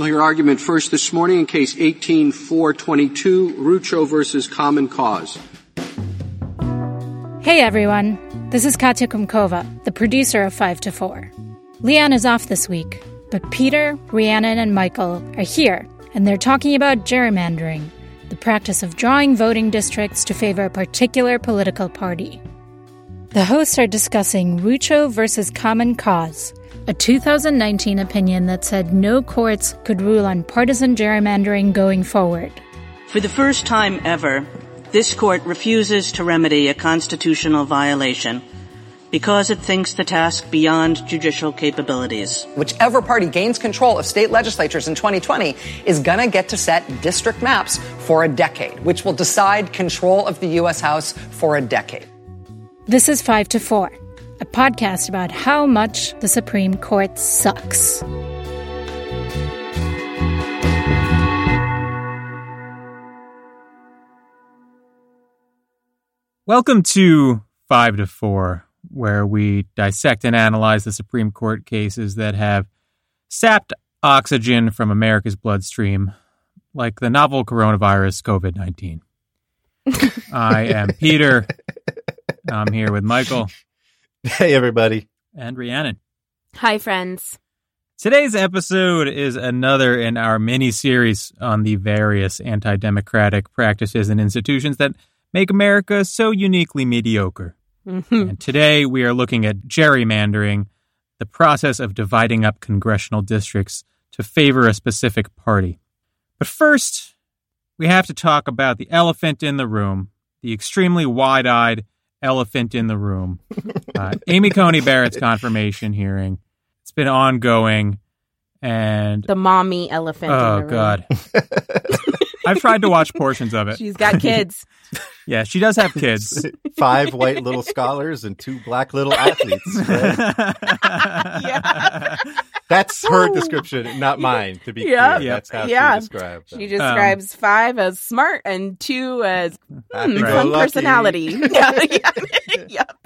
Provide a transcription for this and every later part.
We'll hear argument first this morning in case 18422, Rucho versus Common Cause. Hey everyone, this is Katya Kumkova, the producer of 5 to 4. Leon is off this week, but Peter, Rhiannon, and Michael are here, and they're talking about gerrymandering, the practice of drawing voting districts to favor a particular political party. The hosts are discussing Rucho versus Common Cause, a 2019 opinion that said no courts could rule on partisan gerrymandering going forward. For the first time ever, this court refuses to remedy a constitutional violation because it thinks the task beyond judicial capabilities. Whichever party gains control of state legislatures in 2020 is going to get to set district maps for a decade, which will decide control of the U.S. House for a decade. This is 5 to 4, a podcast about how much the Supreme Court sucks. Welcome to 5 to 4, where we dissect and analyze the Supreme Court cases that have sapped oxygen from America's bloodstream, like the novel coronavirus COVID 19. I am Peter. I'm here with Michael Hey, everybody. and Rhiannon. Hi, friends. Today's episode is another in our mini series on the various anti democratic practices and institutions that make America so uniquely mediocre. Mm-hmm. And today we are looking at gerrymandering, the process of dividing up congressional districts to favor a specific party. But first, we have to talk about the elephant in the room, the extremely wide eyed elephant in the room. Uh, Amy Coney Barrett's confirmation hearing. It's been ongoing, and The mommy elephant. in oh the room. god, I've tried to watch portions of it. She's got kids. Yeah, she does have kids. Five white little scholars and two black little athletes. right? That's her description, not mine, to be Yeah. clear. That's how Yeah. she described them. She describes five as smart and two as hmm, fun Happy-go-lucky. personality. yeah, yeah, yep.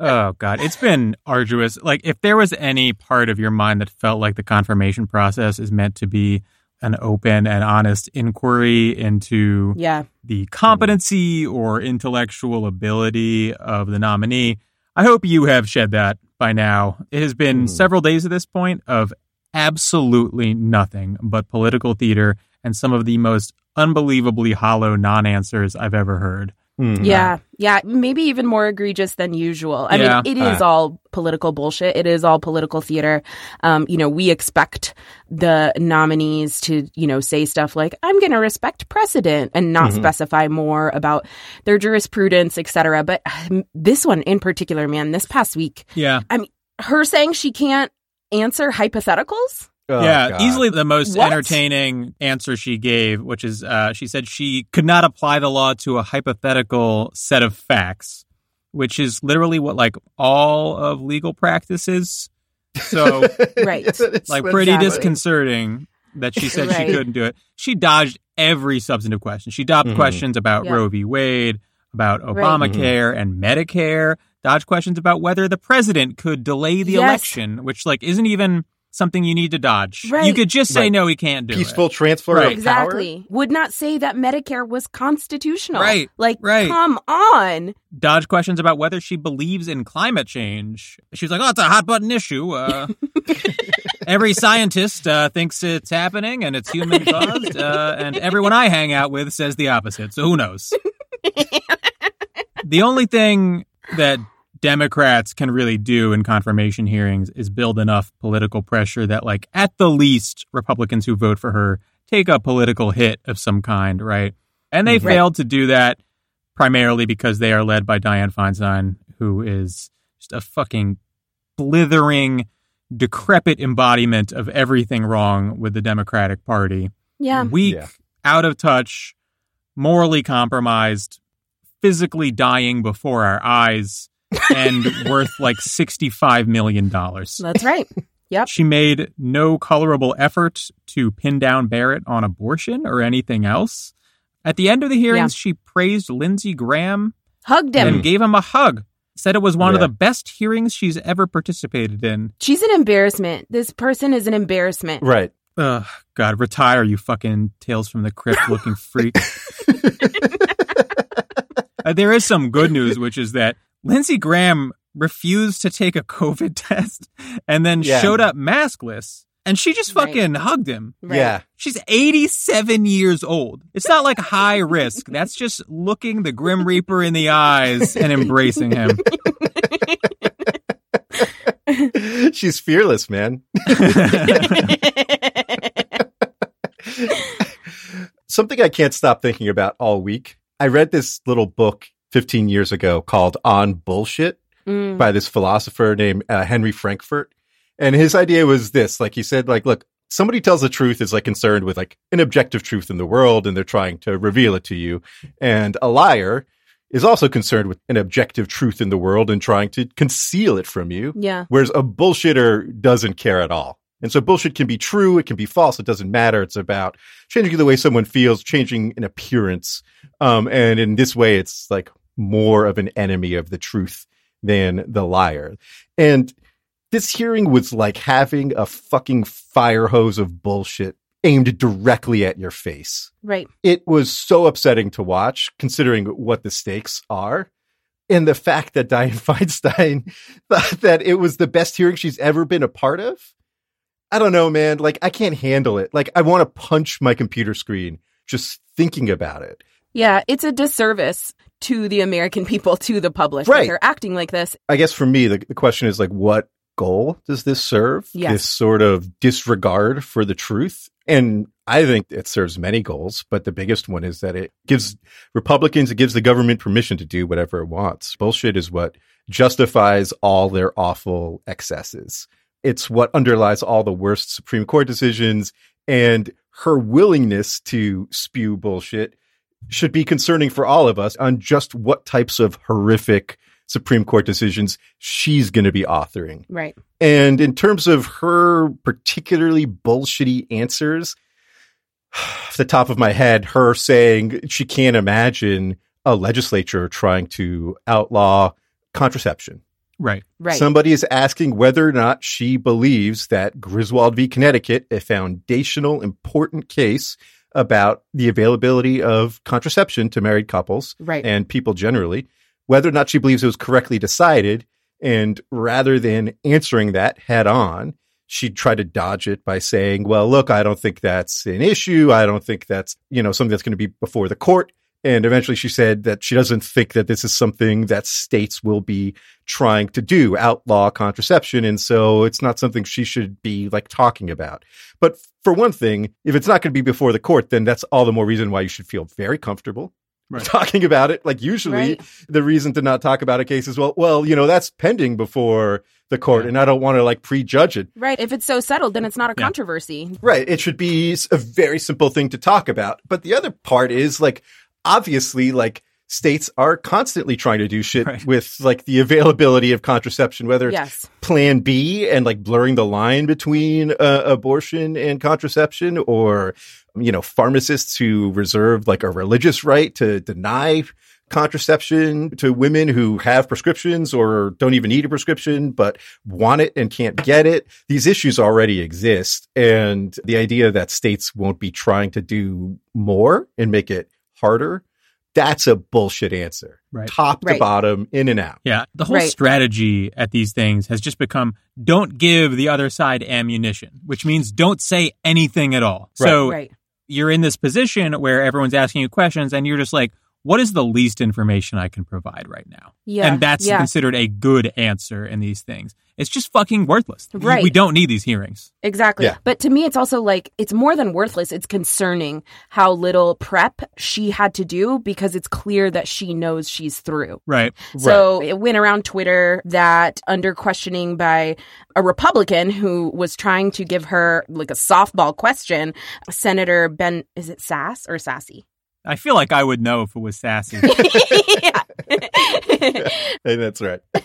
oh god, it's been arduous. Like if there was any part of your mind that felt like the confirmation process is meant to be an open and honest inquiry into Yeah. the competency or intellectual ability of the nominee, I hope you have shed that by now. It has been hmm. several days at this point of absolutely nothing but political theater and some of the most unbelievably hollow non-answers I've ever heard. Hmm. Yeah. Yeah. Maybe even more egregious than usual. I Yeah. mean, it is Uh. all political bullshit. It is all political theater. Um, you know, we expect the nominees to, you know, say stuff like, I'm going to respect precedent and not specify more about their jurisprudence, et cetera. But um, this one in particular, man, this past week, Yeah. I mean, her saying she can't answer hypotheticals. Oh, yeah, God. easily the most What? entertaining answer she gave, which is uh, she said she could not apply the law to a hypothetical set of facts, which is literally what like all of legal practice is. So, Right. It's like, pretty Exactly. disconcerting that she said Right. she couldn't do it. She dodged every substantive question. She dodged Mhm. questions about Yeah. Roe v. Wade, about Right. Obamacare and Medicare, dodged questions about whether the president could delay the Yes. election, which like isn't even something you need to dodge. You could just say Right. no, he can't do Peaceful it. transfer Right. of Exactly. Would not say that Medicare was constitutional. Right, Like, right. come on. Dodge questions about whether she believes in climate change. She's like, "Oh, it's a hot button issue. Uh, every scientist uh, thinks it's happening and it's human caused, uh, and everyone I hang out with says the opposite. So who knows?" the only thing that Democrats can really do in confirmation hearings is build enough political pressure that, like, at the least, Republicans who vote for her take a political hit of some kind, right? And they Right. failed to do that primarily because they are led by Dianne Feinstein, who is just a fucking blithering, decrepit embodiment of everything wrong with the Democratic Party. Yeah. Weak, Yeah. out of touch, morally compromised, physically dying before our eyes, and worth like $65 million. That's right. Yep. She made no colorable effort to pin down Barrett on abortion or anything else. At the end of the hearings, she praised Lindsey Graham Hugged him. and gave him a hug. Said it was one of the best hearings she's ever participated in. She's an embarrassment. This person is an embarrassment. Right. Ugh, God, retire, you fucking Tales from the Crypt looking freak. uh, there is some good news, which is that Lindsey Graham refused to take a COVID test and then Yeah. showed up maskless. And she just Right. fucking hugged him. Right. Yeah. She's 87 years old. It's not like high risk. That's just looking the Grim Reaper in the eyes and embracing him. She's fearless, man. Something I can't stop thinking about all week. I read this little book 15 years ago called On Bullshit Mm. by this philosopher named uh, Henry Frankfurt. And his idea was this, like he said, like, look, somebody tells the truth is like concerned with like an objective truth in the world and they're trying to reveal it to you. And a liar is also concerned with an objective truth in the world and trying to conceal it from you. Yeah. Whereas a bullshitter doesn't care at all. And so bullshit can be true, it can be false, it doesn't matter. It's about changing the way someone feels, changing an appearance. Um, and in this way, it's like more of an enemy of the truth than the liar. And this hearing was like having a fucking fire hose of bullshit aimed directly at your face Right. it was so upsetting to watch considering what the stakes are. And the fact that Dianne Feinstein thought that it was the best hearing she's ever been a part of. I don't know, man. Like, I can't handle it. Like, I want to punch my computer screen just thinking about it. Yeah, it's a disservice to the American people, to the public. Right. That they're acting like this. I guess for me, the, the question is like, what goal does this serve? Yes. This sort of disregard for the truth. And I think it serves many goals, but the biggest one is that it gives Republicans, it gives the government permission to do whatever it wants. Bullshit is what justifies all their awful excesses. It's what underlies all the worst Supreme Court decisions and her willingness to spew bullshit should be concerning for all of us on just what types of horrific Supreme Court decisions she's going to be authoring. Right. And in terms of her particularly bullshitty answers, off the top of my head, her saying she can't imagine a legislature trying to outlaw contraception. Right. Right. Somebody is asking whether or not she believes that Griswold v. Connecticut, a foundational, important case about the availability of contraception to married couples Right. and people generally, whether or not she believes it was correctly decided. And rather than answering that head on, she'd try to dodge it by saying, well, look, I don't think that's an issue. I don't think that's, you know, something that's going to be before the court. And eventually she said that she doesn't think that this is something that states will be trying to do, outlaw contraception. And so it's not something she should be like talking about. But for one thing, if it's not going to be before the court, then that's all the more reason why you should feel very comfortable Right. talking about it. Like usually Right. the reason to not talk about a case is, well, well, you know, that's pending before the court Yeah. and I don't want to like prejudge it. right. If it's so settled, then it's not a Yeah. controversy. Right. It should be a very simple thing to talk about. But the other part is like, obviously, like states are constantly trying to do shit Right. with like the availability of contraception, whether it's Yes. plan B and like blurring the line between uh, abortion and contraception or, you know, pharmacists who reserve like a religious right to deny contraception to women who have prescriptions or don't even need a prescription, but want it and can't get it. These issues already exist. And the idea that states won't be trying to do more and make it harder, that's a bullshit answer. Right. Top to Right. bottom, in and out. Yeah. The whole Right. strategy at these things has just become don't give the other side ammunition, which means don't say anything at all. So Right. you're in this position where everyone's asking you questions and you're just like, what is the least information I can provide right now? Yeah. And that's yeah. considered a good answer in these things. It's just fucking worthless. Right. We don't need these hearings. Exactly. Yeah. But to me, it's also like, it's more than worthless. It's concerning how little prep she had to do because it's clear that she knows she's through. Right. So it went around Twitter that under questioning by a Republican who was trying to give her like a softball question, Senator Ben, is it Sasse or Sassy? I feel like I would know if it was sassy. yeah. And that's right.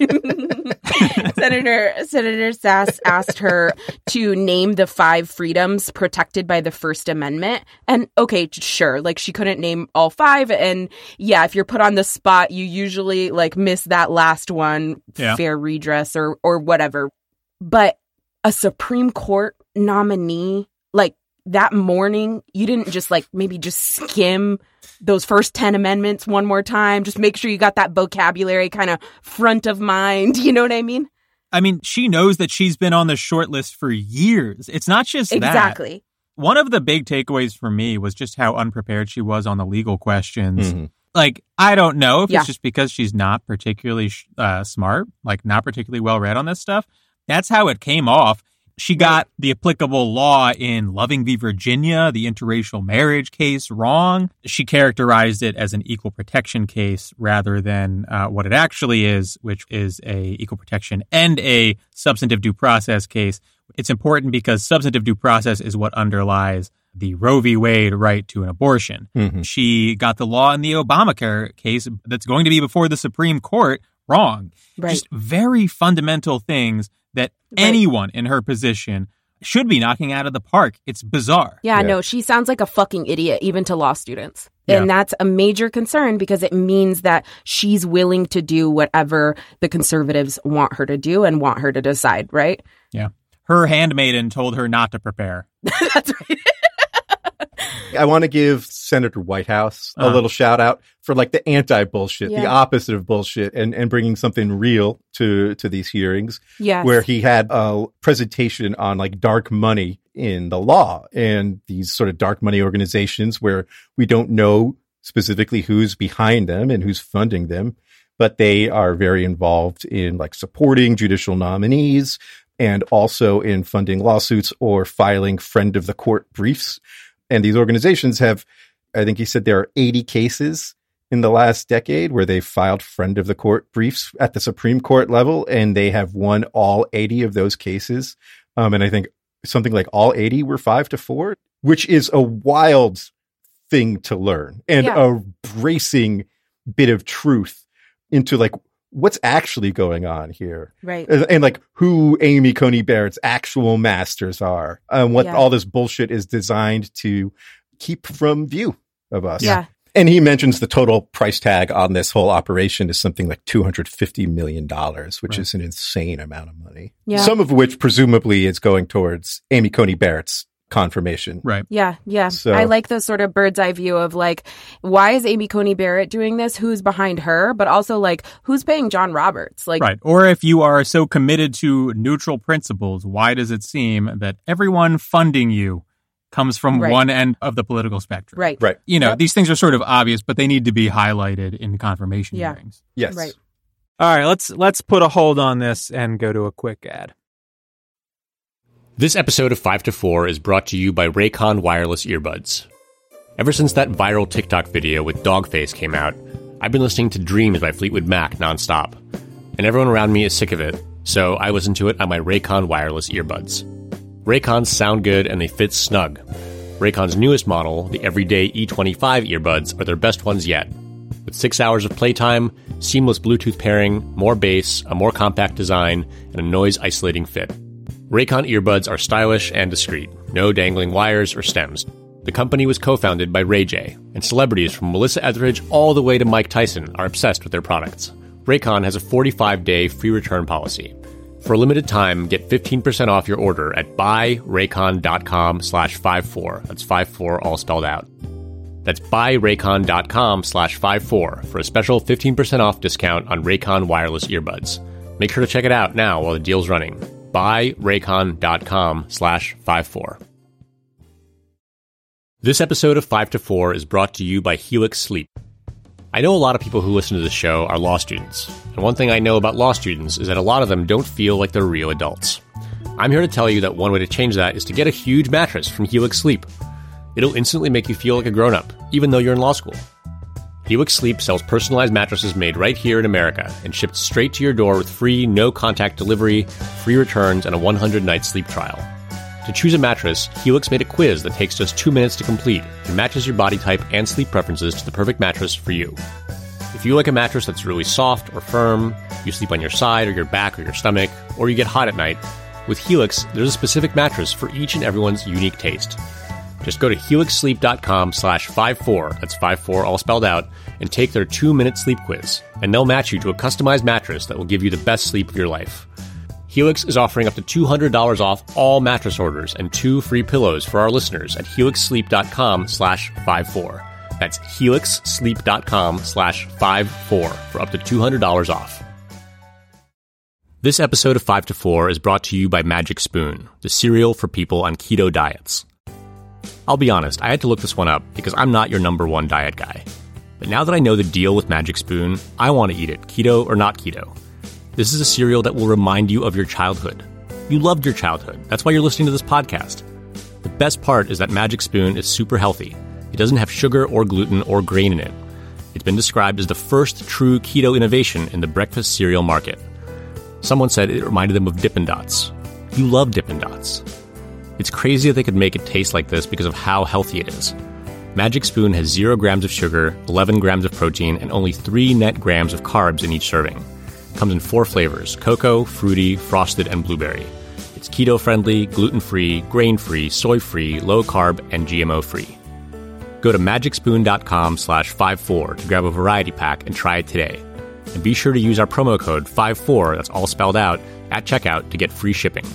Senator Senator Sasse asked her to name the five freedoms protected by the First Amendment. And okay, sure, like she couldn't name all five. And yeah, if you're put on the spot, you usually like miss that last one, Yeah. fair redress or or whatever. But a Supreme Court nominee like that morning, you didn't just like maybe just skim those first 10 amendments one more time. Just make sure you got that vocabulary kind of front of mind. You know what I mean? I mean, she knows that she's been on the short list for years. It's not just that. Exactly. One of the big takeaways for me was just how unprepared she was on the legal questions. Mhm. Like, I don't know if Yeah. it's just because she's not particularly uh, smart, like not particularly well read on this stuff. That's how it came off. She got the applicable law in Loving v. Virginia, the interracial marriage case, wrong. She characterized it as an equal protection case rather than uh, what it actually is, which is a equal protection and a substantive due process case. It's important because substantive due process is what underlies the Roe v. Wade right to an abortion. Mhm. She got the law in the Obamacare case that's going to be before the Supreme Court wrong. Right. Just very fundamental things that Right. anyone in her position should be knocking out of the park. It's bizarre. Yeah, Yeah. no, she sounds like a fucking idiot, even to law students. Yeah. And that's a major concern because it means that she's willing to do whatever the conservatives want her to do and want her to decide, right? Yeah. Her handmaiden told her not to prepare. that's right. I want to give Senator Whitehouse a Uh-huh. little shout out for like the anti bullshit, the opposite of bullshit, and, and bringing something real to to these hearings. Yes. Where he had a presentation on like dark money in the law and these sort of dark money organizations where we don't know specifically who's behind them and who's funding them, but they are very involved in like supporting judicial nominees and also in funding lawsuits or filing friend of the court briefs. And these organizations have, I think he said there are 80 cases in the last decade where they filed friend of the court briefs at the Supreme Court level, and they have won all 80 of those cases. Um, and I think something like all 80 were five to four, which is a wild thing to learn and Yeah. a bracing bit of truth into like what's actually going on here right. and, and, like who Amy Coney Barrett's actual masters are and what Yeah. all this bullshit is designed to keep from view of us. Yeah. And he mentions the total price tag on this whole operation is something like $250 million, which Right. is an insane amount of money. Yeah. Some of which presumably is going towards Amy Coney Barrett's confirmation. Right. Yeah, yeah. So- I like the sort of bird's eye view of like, why is Amy Coney Barrett doing this? Who's behind her? But also like, who's paying John Roberts? Like, Right. Or if you are so committed to neutral principles, why does it seem that everyone funding you comes from Right. one end of the political spectrum? right, Right. You know, Yep. these things are sort of obvious, but they need to be highlighted in confirmation Yeah. hearings. Yes. Right. All right, let's let's put a hold on this and go to a quick ad. This episode of 5 to 4 is brought to you by Raycon wireless earbuds. Ever since that viral TikTok video with Dogface came out, I've been listening to Dreams by Fleetwood Mac nonstop. And everyone around me is sick of it, so I listen to it on my Raycon wireless earbuds. Raycons sound good and they fit snug. Raycon's newest model, the Everyday E25 earbuds, are their best ones yet. With six hours of playtime, seamless Bluetooth pairing, more bass, a more compact design, and a noise isolating fit. Raycon earbuds are stylish and discreet, no dangling wires or stems. The company was co founded by Ray J, and celebrities from Melissa Etheridge all the way to Mike Tyson are obsessed with their products. Raycon has a 45 day free return policy. For a limited time, get 15% off your order at buyraycon.com slash 54. That's 54 all spelled out. That's buyraycon.com slash 54 for a special 15% off discount on Raycon wireless earbuds. Make sure to check it out now while the deal's running. Buyraycon.com slash 54. This episode of 5 to 4 is brought to you by Helix Sleep. I know a lot of people who listen to this show are law students, and one thing I know about law students is that a lot of them don't feel like they're real adults. I'm here to tell you that one way to change that is to get a huge mattress from Helix Sleep. It'll instantly make you feel like a grown up, even though you're in law school. Helix Sleep sells personalized mattresses made right here in America and shipped straight to your door with free, no contact delivery, free returns, and a 100 night sleep trial. To choose a mattress, Helix made a quiz that takes just two minutes to complete and matches your body type and sleep preferences to the perfect mattress for you. If you like a mattress that's really soft or firm, you sleep on your side or your back or your stomach, or you get hot at night, with Helix, there's a specific mattress for each and everyone's unique taste. Just go to helixsleep.com slash 54, that's 54 all spelled out, and take their two minute sleep quiz, and they'll match you to a customized mattress that will give you the best sleep of your life. Helix is offering up to $200 off all mattress orders and two free pillows for our listeners at helixsleep.com slash 54. That's helixsleep.com slash 54 for up to $200 off. This episode of 5 to 4 is brought to you by Magic Spoon, the cereal for people on keto diets. I'll be honest, I had to look this one up because I'm not your number one diet guy. But now that I know the deal with Magic Spoon, I want to eat it, keto or not keto. This is a cereal that will remind you of your childhood. You loved your childhood. That's why you're listening to this podcast. The best part is that Magic Spoon is super healthy. It doesn't have sugar or gluten or grain in it. It's been described as the first true keto innovation in the breakfast cereal market. Someone said it reminded them of Dippin' Dots. You love Dippin' Dots. It's crazy that they could make it taste like this because of how healthy it is. Magic Spoon has 0 grams of sugar, 11 grams of protein, and only 3 net grams of carbs in each serving. Comes in four flavors cocoa, fruity, frosted, and blueberry. It's keto friendly, gluten free, grain free, soy free, low carb, and GMO free. Go to magicspoon.com slash 54 to grab a variety pack and try it today. And be sure to use our promo code 54, that's all spelled out, at checkout to get free shipping.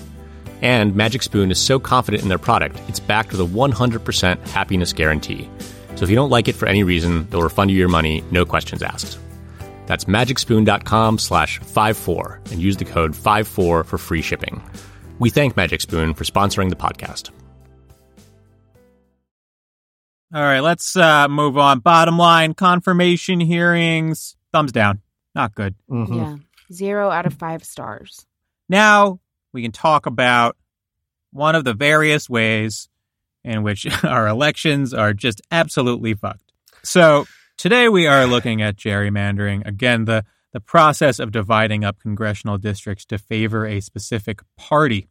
And Magic Spoon is so confident in their product, it's backed with a 100% happiness guarantee. So if you don't like it for any reason, they'll refund you your money, no questions asked. That's magicspoon.com slash 54 and use the code 54 for free shipping. We thank Magic Spoon for sponsoring the podcast. All right, let's uh, move on. Bottom line confirmation hearings. Thumbs down. Not good. Mhm. Yeah. Zero out of five stars. Now we can talk about one of the various ways in which our elections are just absolutely fucked. So today we are looking at gerrymandering. Again, the, the process of dividing up congressional districts to favor a specific party.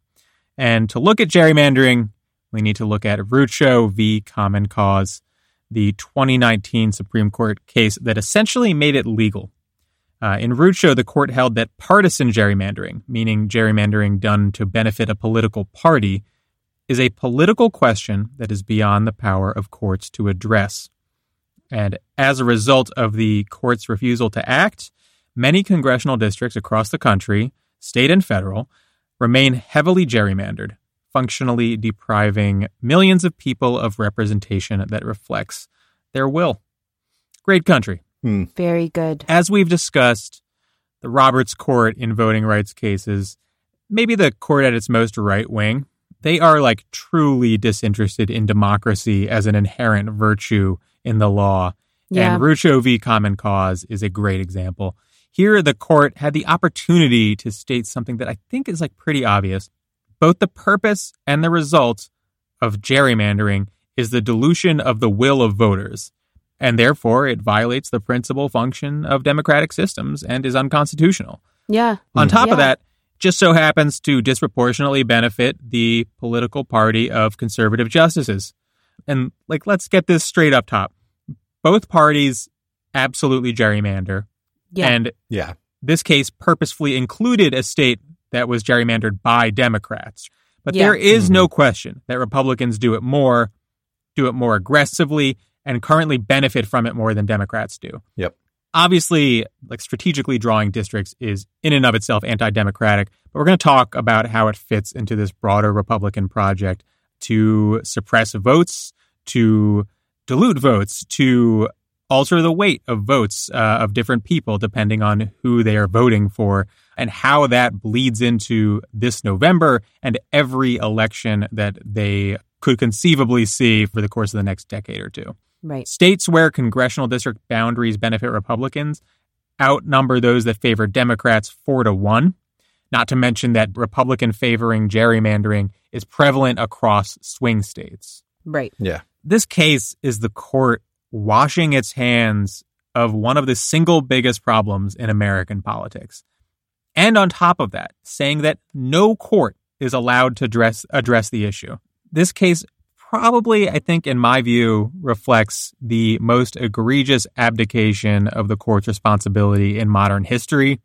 And to look at gerrymandering, we need to look at Rucho v. Common Cause, the 2019 Supreme Court case that essentially made it legal. Uh, in Rucho, the court held that partisan gerrymandering, meaning gerrymandering done to benefit a political party, is a political question that is beyond the power of courts to address. And as a result of the court's refusal to act, many congressional districts across the country, state and federal, remain heavily gerrymandered, functionally depriving millions of people of representation that reflects their will. Great country. Hmm. Very good. As we've discussed, the Roberts Court in voting rights cases, maybe the court at its most right wing, they are like truly disinterested in democracy as an inherent virtue in the law. Yeah. And Rucho v. Common Cause is a great example. Here, the court had the opportunity to state something that I think is like pretty obvious. Both the purpose and the result of gerrymandering is the dilution of the will of voters, and therefore it violates the principal function of democratic systems and is unconstitutional. Yeah. On top Yeah. of that, just so happens to disproportionately benefit the political party of conservative justices. And like, let's get this straight up top. Both parties absolutely gerrymander. Yeah. And Yeah. this case purposefully included a state that was gerrymandered by Democrats. But Yeah. there is no mm-hmm. question that Republicans do it more, do it more aggressively, and currently benefit from it more than Democrats do. Yep. Obviously, like strategically drawing districts is in and of itself anti democratic, but we're going to talk about how it fits into this broader Republican project to suppress votes, to dilute votes, to alter the weight of votes uh, of different people depending on who they are voting for, and how that bleeds into this November and every election that they could conceivably see for the course of the next decade or two. Right. States where congressional district boundaries benefit Republicans outnumber those that favor Democrats four to one. Not to mention that Republican favoring gerrymandering is prevalent across swing states. Right. Yeah. This case is the court washing its hands of one of the single biggest problems in American politics. And on top of that, saying that no court is allowed to address, address the issue. This case probably, I think, in my view, reflects the most egregious abdication of the court's responsibility in modern history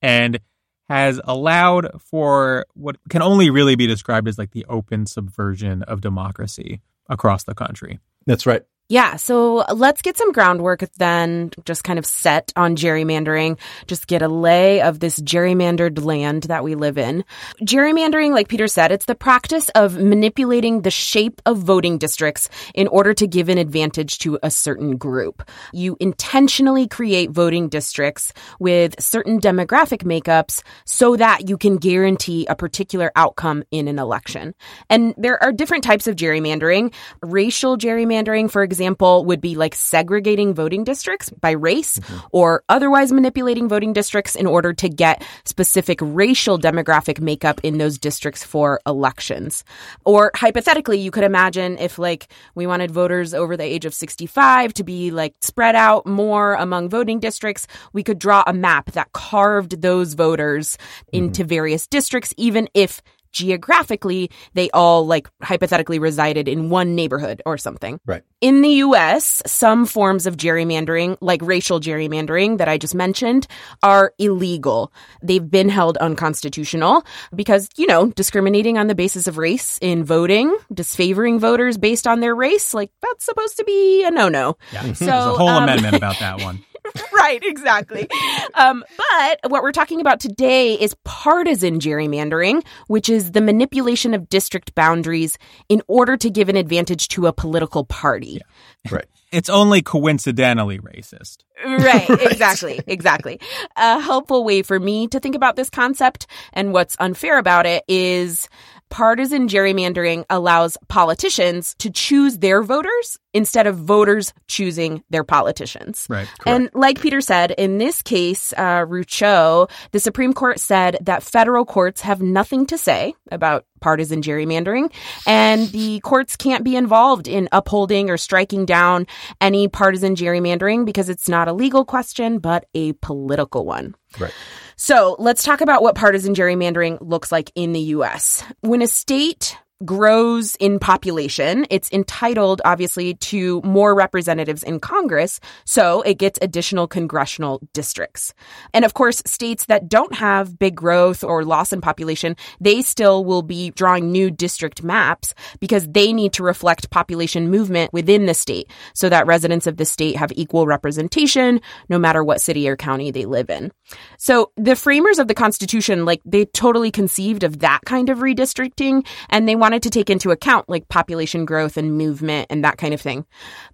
and has allowed for what can only really be described as like the open subversion of democracy across the country. That's right. Yeah, so let's get some groundwork then, just kind of set on gerrymandering, just get a lay of this gerrymandered land that we live in. Gerrymandering, like Peter said, it's the practice of manipulating the shape of voting districts in order to give an advantage to a certain group. You intentionally create voting districts with certain demographic makeups so that you can guarantee a particular outcome in an election. And there are different types of gerrymandering. Racial gerrymandering, for example, example would be like segregating voting districts by race mm-hmm. or otherwise manipulating voting districts in order to get specific racial demographic makeup in those districts for elections. Or hypothetically, you could imagine if like we wanted voters over the age of 65 to be like spread out more among voting districts, we could draw a map that carved those voters mm-hmm. into various districts, even if geographically they all like hypothetically resided in one neighborhood or something. Right. In the US, some forms of gerrymandering, like racial gerrymandering that I just mentioned, are illegal. They've been held unconstitutional because, you know, discriminating on the basis of race in voting, disfavoring voters based on their race, like that's supposed to be a no-no. Yeah. So, There's a whole um, amendment about that one. right, exactly. Um, but what we're talking about today is partisan gerrymandering, which is the manipulation of district boundaries in order to give an advantage to a political party. Yeah. Right. It's only coincidentally racist. Right, right, exactly, exactly. A helpful way for me to think about this concept and what's unfair about it is partisan gerrymandering allows politicians to choose their voters instead of voters choosing their politicians. Right. Correct. And like Peter said, in this case, uh, Rucho, the Supreme Court said that federal courts have nothing to say about partisan gerrymandering, and the courts can't be involved in upholding or striking down any partisan gerrymandering because it's not a legal question, but a political one. Right. So let's talk about what partisan gerrymandering looks like in the US. When a state grows in population, it's entitled, obviously, to more representatives in Congress, so it gets additional congressional districts. And of course, states that don't have big growth or loss in population, they still will be drawing new district maps because they need to reflect population movement within the state so that residents of the state have equal representation no matter what city or county they live in. So the framers of the Constitution, like, they totally conceived of that kind of redistricting and they want wanted to take into account like population growth and movement and that kind of thing.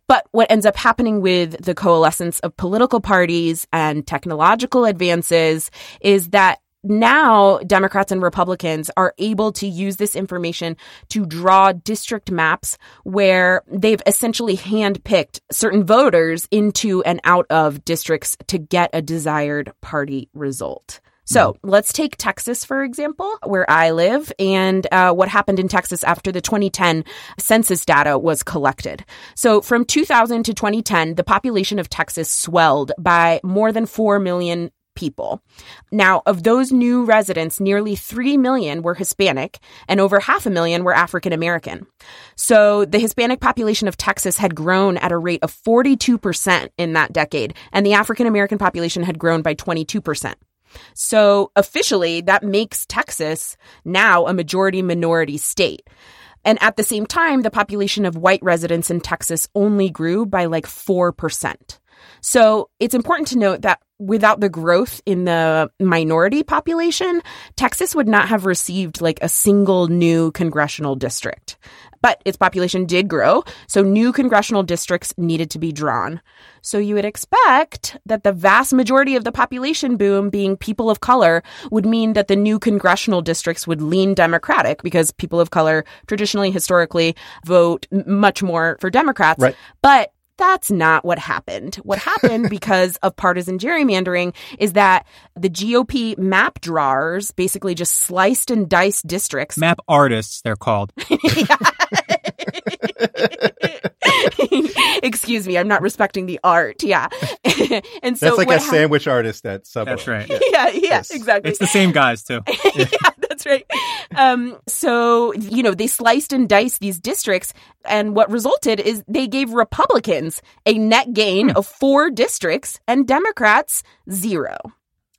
But what ends up happening with the coalescence of political parties and technological advances is that now Democrats and Republicans are able to use this information to draw district maps where they've essentially handpicked certain voters into and out of districts to get a desired party result. So let's take Texas, for example, where I live, and uh, what happened in Texas after the 2010 census data was collected. So from 2000 to 2010, the population of Texas swelled by more than 4 million people. Now, of those new residents, nearly 3 million were Hispanic and over half a million were African American. So the Hispanic population of Texas had grown at a rate of 42% in that decade, and the African American population had grown by 22%. So officially, that makes Texas now a majority minority state. And at the same time, the population of white residents in Texas only grew by like 4%. So it's important to note that without the growth in the minority population, Texas would not have received like a single new congressional district. But its population did grow, so new congressional districts needed to be drawn. So you would expect that the vast majority of the population boom being people of color would mean that the new congressional districts would lean Democratic because people of color traditionally, historically vote much more for Democrats. Right. But that's not what happened. What happened because of partisan gerrymandering is that the GOP map drawers basically just sliced and diced districts. Map artists, they're called. Excuse me, I'm not respecting the art. Yeah. and so that's like a ha- sandwich artist at Subway. That's right. Yeah, yeah, yeah yes. exactly. It's the same guys too. yeah, that's right. Um, so you know they sliced and diced these districts, and what resulted is they gave Republicans a net gain hmm. of four districts and Democrats zero.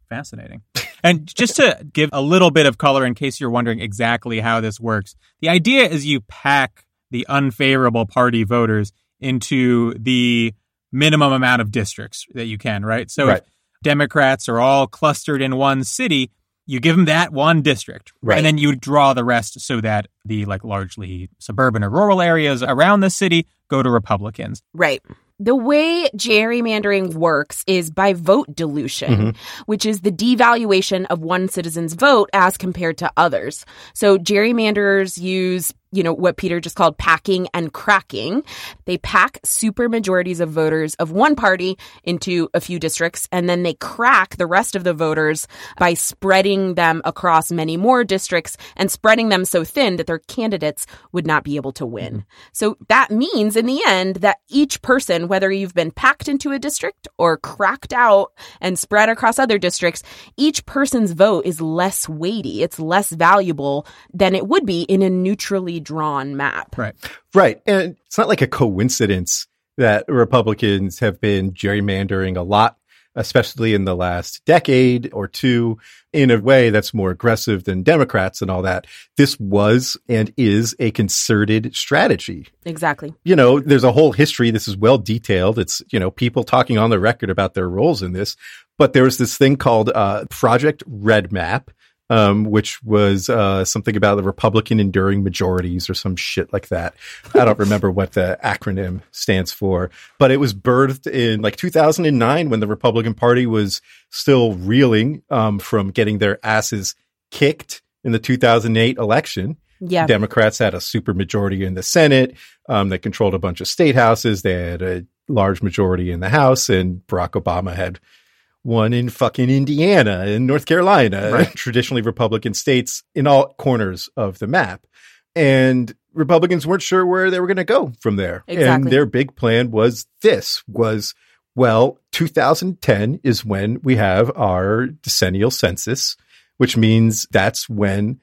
Fascinating. And just to give a little bit of color in case you're wondering exactly how this works, the idea is you pack the unfavorable party voters into the minimum amount of districts that you can, right? So Right. if Democrats are all clustered in one city, you give them that one district, Right. and then you draw the rest so that the like largely suburban or rural areas around the city go to Republicans. Right. The way gerrymandering works is by vote dilution, mm-hmm. which is the devaluation of one citizen's vote as compared to others. So gerrymanderers use, you know, what Peter just called packing and cracking. They pack super majorities of voters of one party into a few districts, and then they crack the rest of the voters by spreading them across many more districts and spreading them so thin that their candidates would not be able to win. Mm-hmm. So that means in the end that each person, whether you've been packed into a district or cracked out and spread across other districts, each person's vote is less weighty. It's less valuable than it would be in a neutrally drawn map. Right. Right. And it's not like a coincidence that Republicans have been gerrymandering a lot, especially in the last decade or two, in a way that's more aggressive than Democrats and all that. This was and is a concerted strategy. Exactly. You know, there's a whole history. This is well detailed. It's, you know, people talking on the record about their roles in this. But there was this thing called uh, Project Red Map, um, which was uh, something about the Republican enduring majorities or some shit like that. I don't remember what the acronym stands for, but it was birthed in like 2009 when the Republican Party was still reeling um, from getting their asses kicked in the 2008 election. Yeah. Democrats had a super majority in the Senate. Um, they controlled a bunch of state houses. They had a large majority in the House, and Barack Obama had won in fucking Indiana and North Carolina, traditionally Republican states in all corners of the map. And Republicans weren't sure where they were going to go from there. And their big plan was this was, well, 2010 is when we have our decennial census, which means that's when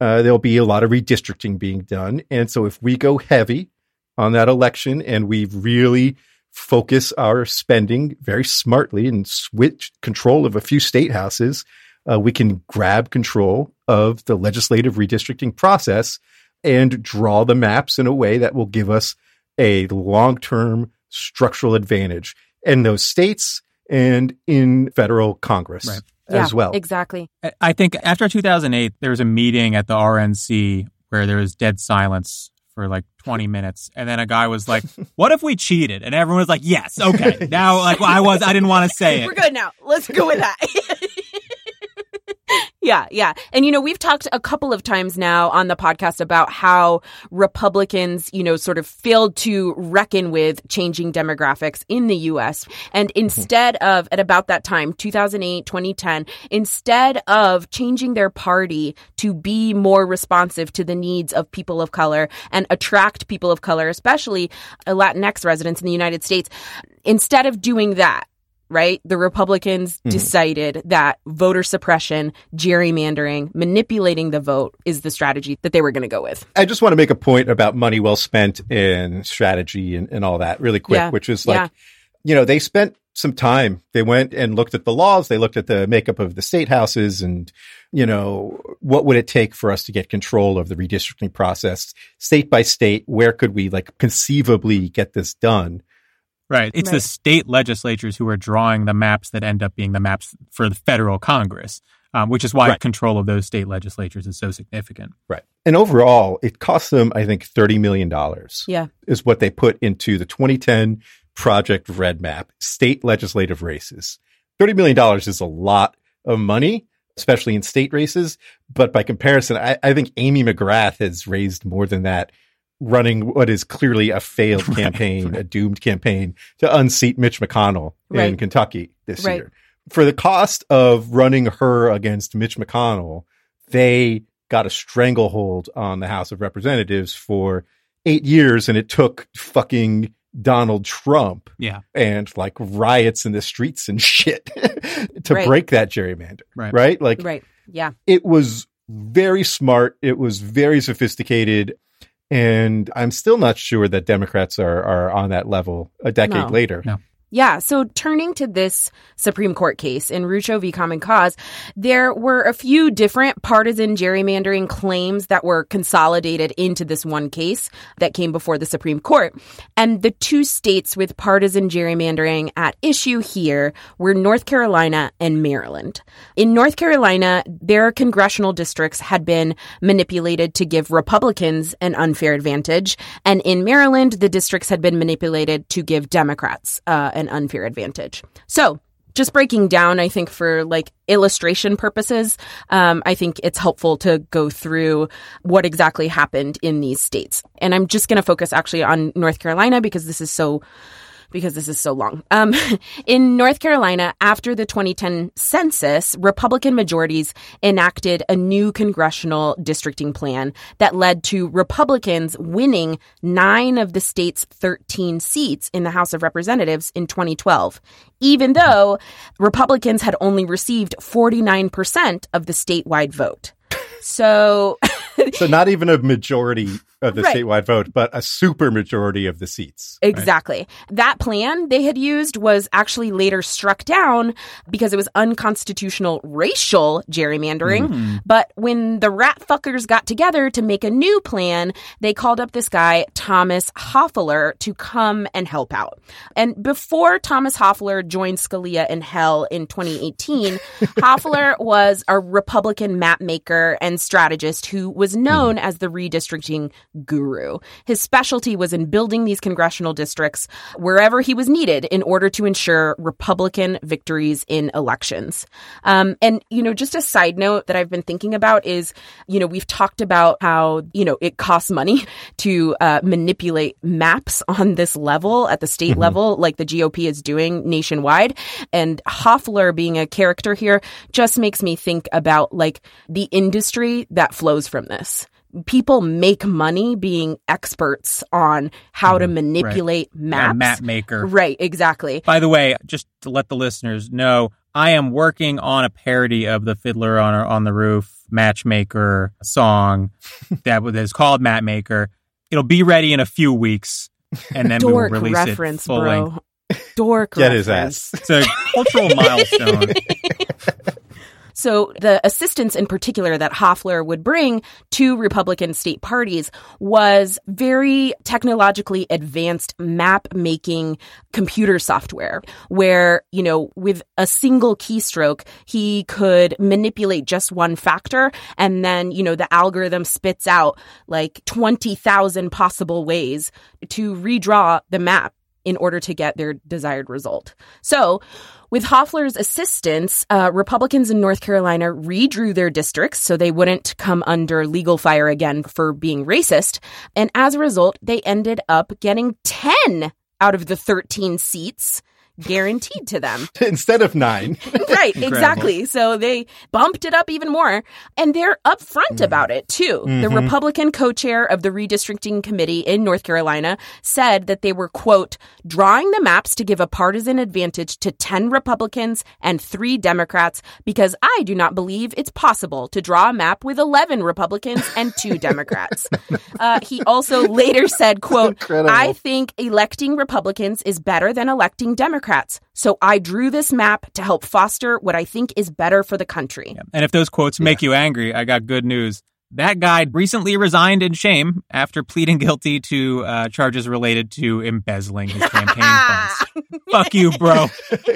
uh, there'll be a lot of redistricting being done. And so if we go heavy on that election and we really focus our spending very smartly and switch control of a few state houses, uh, we can grab control of the legislative redistricting process and draw the maps in a way that will give us a long-term structural advantage in those states and in federal Congress Right. as Yeah, well. Exactly. I- I think after 2008, there was a meeting at the RNC where there was dead silence for like 20 minutes. And then a guy was like, what if we cheated? And everyone was like, yes, okay. Now, like, I was, I didn't want to say it. We're good now. Let's go with that. yeah, yeah. And, you know, we've talked a couple of times now on the podcast about how Republicans, you know, sort of failed to reckon with changing demographics in the U.S. And instead of, at about that time, 2008, 2010, instead of changing their party to be more responsive to the needs of people of color and attract people of color, especially uh, Latinx residents in the United States, instead of doing that, right? The Republicans mm-hmm. decided that voter suppression, gerrymandering, manipulating the vote is the strategy that they were going to go with. I just want to make a point about money well spent and strategy and, and all that really quick, Yeah. which is like, Yeah. you know, they spent some time. They went and looked at the laws. They looked at the makeup of the state houses and, you know, what would it take for us to get control of the redistricting process state by state? Where could we like conceivably get this done? Right. It's the state legislatures who are drawing the maps that end up being the maps for the federal Congress, um, which is why Right. control of those state legislatures is so significant. Right. And overall, it cost them, I think, $30 million. Yeah. is what they put into the 2010 Project Red Map state legislative races. $30 million is a lot of money, especially in state races. But by comparison, I, I think Amy McGrath has raised more than that running what is clearly a failed campaign, a doomed campaign to unseat Mitch McConnell in Kentucky this Right. year. For the cost of running her against Mitch McConnell, they got a stranglehold on the House of Representatives for eight years, and it took fucking Donald Trump Yeah. and like riots in the streets and shit to Right. break that gerrymander. Right. Right? Like Right. Yeah. it was very smart. It was very sophisticated. And I'm still not sure that Democrats are, are on that level a decade No. later. No. Yeah. So turning to this Supreme Court case in Rucho v. Common Cause, there were a few different partisan gerrymandering claims that were consolidated into this one case that came before the Supreme Court. And the two states with partisan gerrymandering at issue here were North Carolina and Maryland. In North Carolina, their congressional districts had been manipulated to give Republicans an unfair advantage. And in Maryland, the districts had been manipulated to give Democrats uh, an unfair advantage. So, just breaking down, I think for like illustration purposes, um, I think it's helpful to go through what exactly happened in these states. And I'm just going to focus actually on North Carolina because this is so because this is so long. Um, in North Carolina, after the 2010 census, Republican majorities enacted a new congressional districting plan that led to Republicans winning nine of the state's 13 seats in the House of Representatives in 2012, even though Republicans had only received 49% of the statewide vote. So, so not even a majority of the Right. statewide vote, but a super majority of the seats. right? Exactly. That plan they had used was actually later struck down because it was unconstitutional racial gerrymandering. Hmm. But when the rat fuckers got together to make a new plan, they called up this guy, Thomas Hofeller, to come and help out. And before Thomas Hofeller joined Scalia in hell in 2018, Hofeller was a Republican map maker and strategist who was hmm. known as the redistricting guru. His specialty was in building these congressional districts wherever he was needed in order to ensure Republican victories in elections. Um, and, you know, just a side note that I've been thinking about is, you know, we've talked about how, you know, it costs money to uh, manipulate maps on this level at the state level, like the GOP is doing nationwide. And Hofeller being a character here just makes me think about like the industry that flows from this. People make money being experts on how to mm-hmm. manipulate A maps. map maker. Right, exactly. By the way, just to let the listeners know, I am working on a parody of the Fiddler on on the Roof Matchmaker song that was is called Matchmaker. It'll be ready in a few weeks, and then we will release reference, it full bro. length. Dork Get his reference. ass. It's a cultural milestone. So the assistance in particular that Hofeller would bring to Republican state parties was very technologically advanced map making computer software where, you know, with a single keystroke, he could manipulate just one factor and then, you know, the algorithm spits out like 20,000 possible ways to redraw the map in order to get their desired result. So, with Hofeller's assistance, uh, Republicans in North Carolina redrew their districts so they wouldn't come under legal fire again for being racist. And as a result, they ended up getting 10 out of the 13 seats guaranteed to them. Instead of nine. right, exactly. So they bumped it up even more. And they're upfront about it, too. The Republican co chair of the redistricting committee in North Carolina said that they were, quote, drawing the maps to give a partisan advantage to 10 Republicans and three Democrats because I do not believe it's possible to draw a map with 11 Republicans and two Democrats. Uh, he also later said, quote, I think electing Republicans is better than electing Democrats. So I drew this map to help foster what I think is better for the country. And if those quotes make you angry, I got good news. That guy recently resigned in shame after pleading guilty to uh, charges related to embezzling his campaign funds. Fuck you, bro.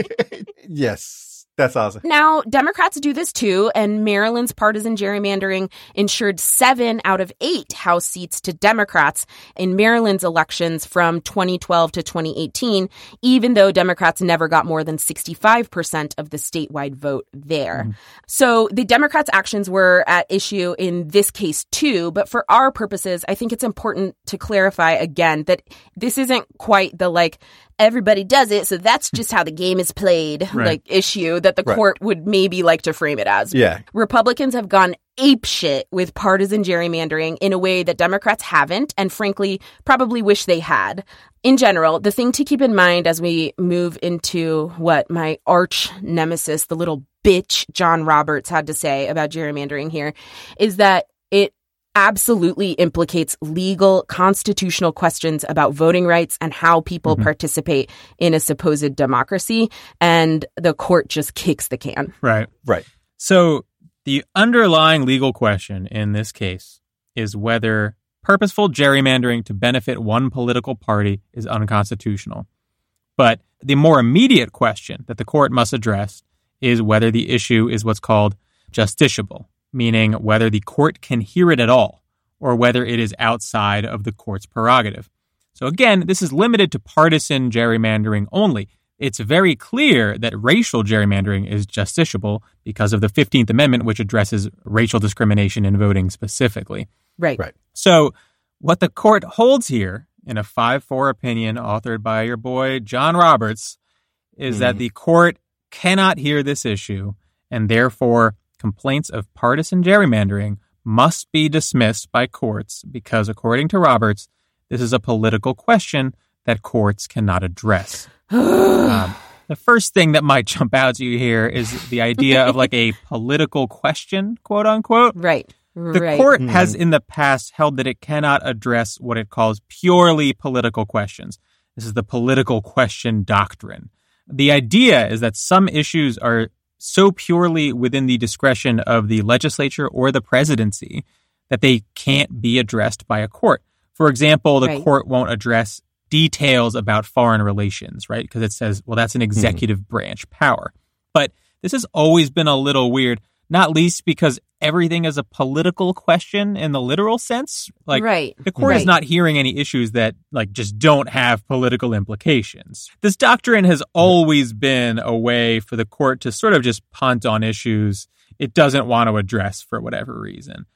yes. That's awesome. Now, Democrats do this too, and Maryland's partisan gerrymandering ensured seven out of eight House seats to Democrats in Maryland's elections from 2012 to 2018, even though Democrats never got more than 65% of the statewide vote there. Mm-hmm. So the Democrats' actions were at issue in this case too, but for our purposes, I think it's important to clarify again that this isn't quite the like, everybody does it, so that's just how the game is played, Right. like issue that the Right. court would maybe like to frame it as. Yeah. Republicans have gone apeshit with partisan gerrymandering in a way that Democrats haven't, and frankly, probably wish they had. In general, the thing to keep in mind as we move into what my arch nemesis, the little bitch John Roberts, had to say about gerrymandering here is that absolutely implicates legal constitutional questions about voting rights and how people Mm-hmm. participate in a supposed democracy and the court just kicks the can Right. Right. So the underlying legal question in this case is whether purposeful gerrymandering to benefit one political party is unconstitutional. But the more immediate question that the court must address is whether the issue is what's called justiciable, meaning whether the court can hear it at all or whether it is outside of the court's prerogative. So again, this is limited to partisan gerrymandering only. It's very clear that racial gerrymandering is justiciable because of the 15th Amendment, which addresses racial discrimination in voting specifically. right Right. So, what the court holds here in a 5 4 opinion authored by your boy John Roberts is that hmm. the court cannot hear this issue, and therefore complaints of partisan gerrymandering must be dismissed by courts because, according to Roberts, this is a political question that courts cannot address. um, the first thing that might jump out to you here is the idea of like a political question, quote unquote. right The right court has in the past held that it cannot address what it calls purely political questions. This is the political question doctrine. The idea is that some issues are so purely within the discretion of the legislature or the presidency that they can't be addressed by a court. For example, the Right. court won't address details about foreign relations, right? Because it says, well, that's an hmm. executive branch power. But this has always been a little weird, not least because everything is a political question in the literal sense. Like Right. the court is not hearing any issues that like just don't have political implications. This doctrine has always been a way for the court to sort of just punt on issues it doesn't want to address for whatever reason.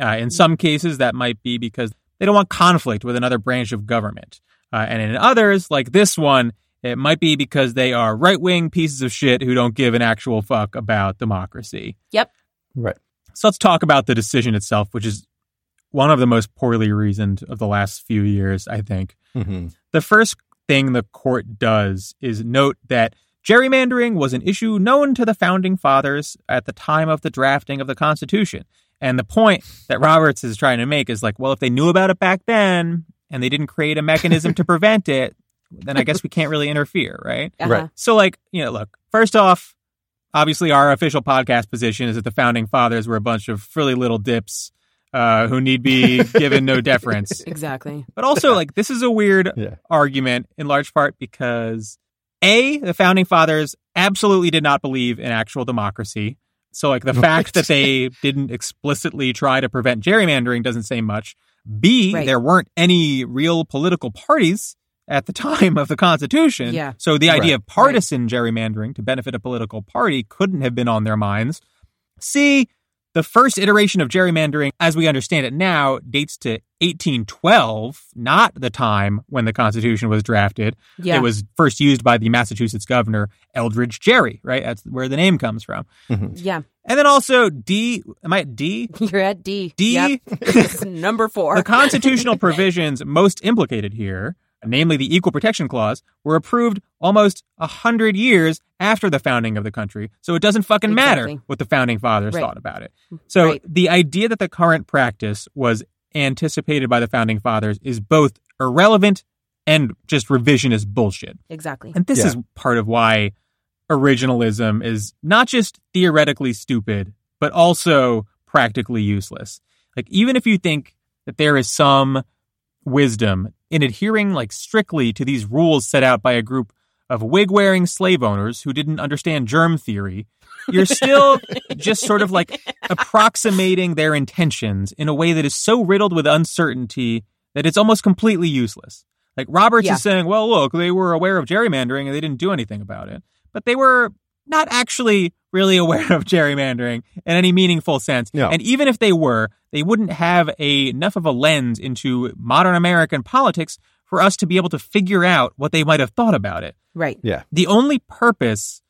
Uh, in some cases, that might be because they don't want conflict with another branch of government. Uh, and in others, like this one, it might be because they are right wing pieces of shit who don't give an actual fuck about democracy. yep Right. So let's talk about the decision itself, which is one of the most poorly reasoned of the last few years, I think. hmm The first thing the court does is note that gerrymandering was an issue known to the founding fathers at the time of the drafting of the Constitution. And the point that Roberts is trying to make is like, well, if they knew about it back then and they didn't create a mechanism to prevent it, then I guess we can't really interfere, right? Uh-huh. Right. So, like, you know, look, first off, obviously our official podcast position is that the founding fathers were a bunch of frilly little dips uh, who need be given no deference. exactly But also, like, this is a weird Yeah. argument in large part because A, the founding fathers absolutely did not believe in actual democracy. So, like, the fact that they didn't explicitly try to prevent gerrymandering doesn't say much. B, Right. there weren't any real political parties at the time of the Constitution. Yeah. So the idea Right. of partisan gerrymandering to benefit a political party couldn't have been on their minds. See, the first iteration of gerrymandering, as we understand it now, dates to 1812, not the time when the Constitution was drafted. Yeah. It was first used by the Massachusetts governor, Elbridge Gerry, right? That's where the name comes from. Mm-hmm. yeah And then also D, am I at D? you're at d D? yep. Number four The constitutional provisions most implicated here, namely the Equal Protection Clause, were approved almost a hundred years after the founding of the country. So it doesn't fucking matter what the founding fathers Right. thought about it. So Right. the idea that the current practice was anticipated by the founding fathers is both irrelevant and just revisionist bullshit. exactly And this Yeah. is part of why originalism is not just theoretically stupid, but also practically useless. Like, even if you think that there is some wisdom in adhering, like, strictly to these rules set out by a group of wig wearing slave owners who didn't understand germ theory, you're still just sort of like approximating their intentions in a way that is so riddled with uncertainty that it's almost completely useless. Like Roberts Yeah. is saying, well, look, they were aware of gerrymandering and they didn't do anything about it. But they were not actually really aware of gerrymandering in any meaningful sense. No. And even if they were, they wouldn't have a, enough of a lens into modern American politics for us to be able to figure out what they might have thought about it. right Yeah. The only purpose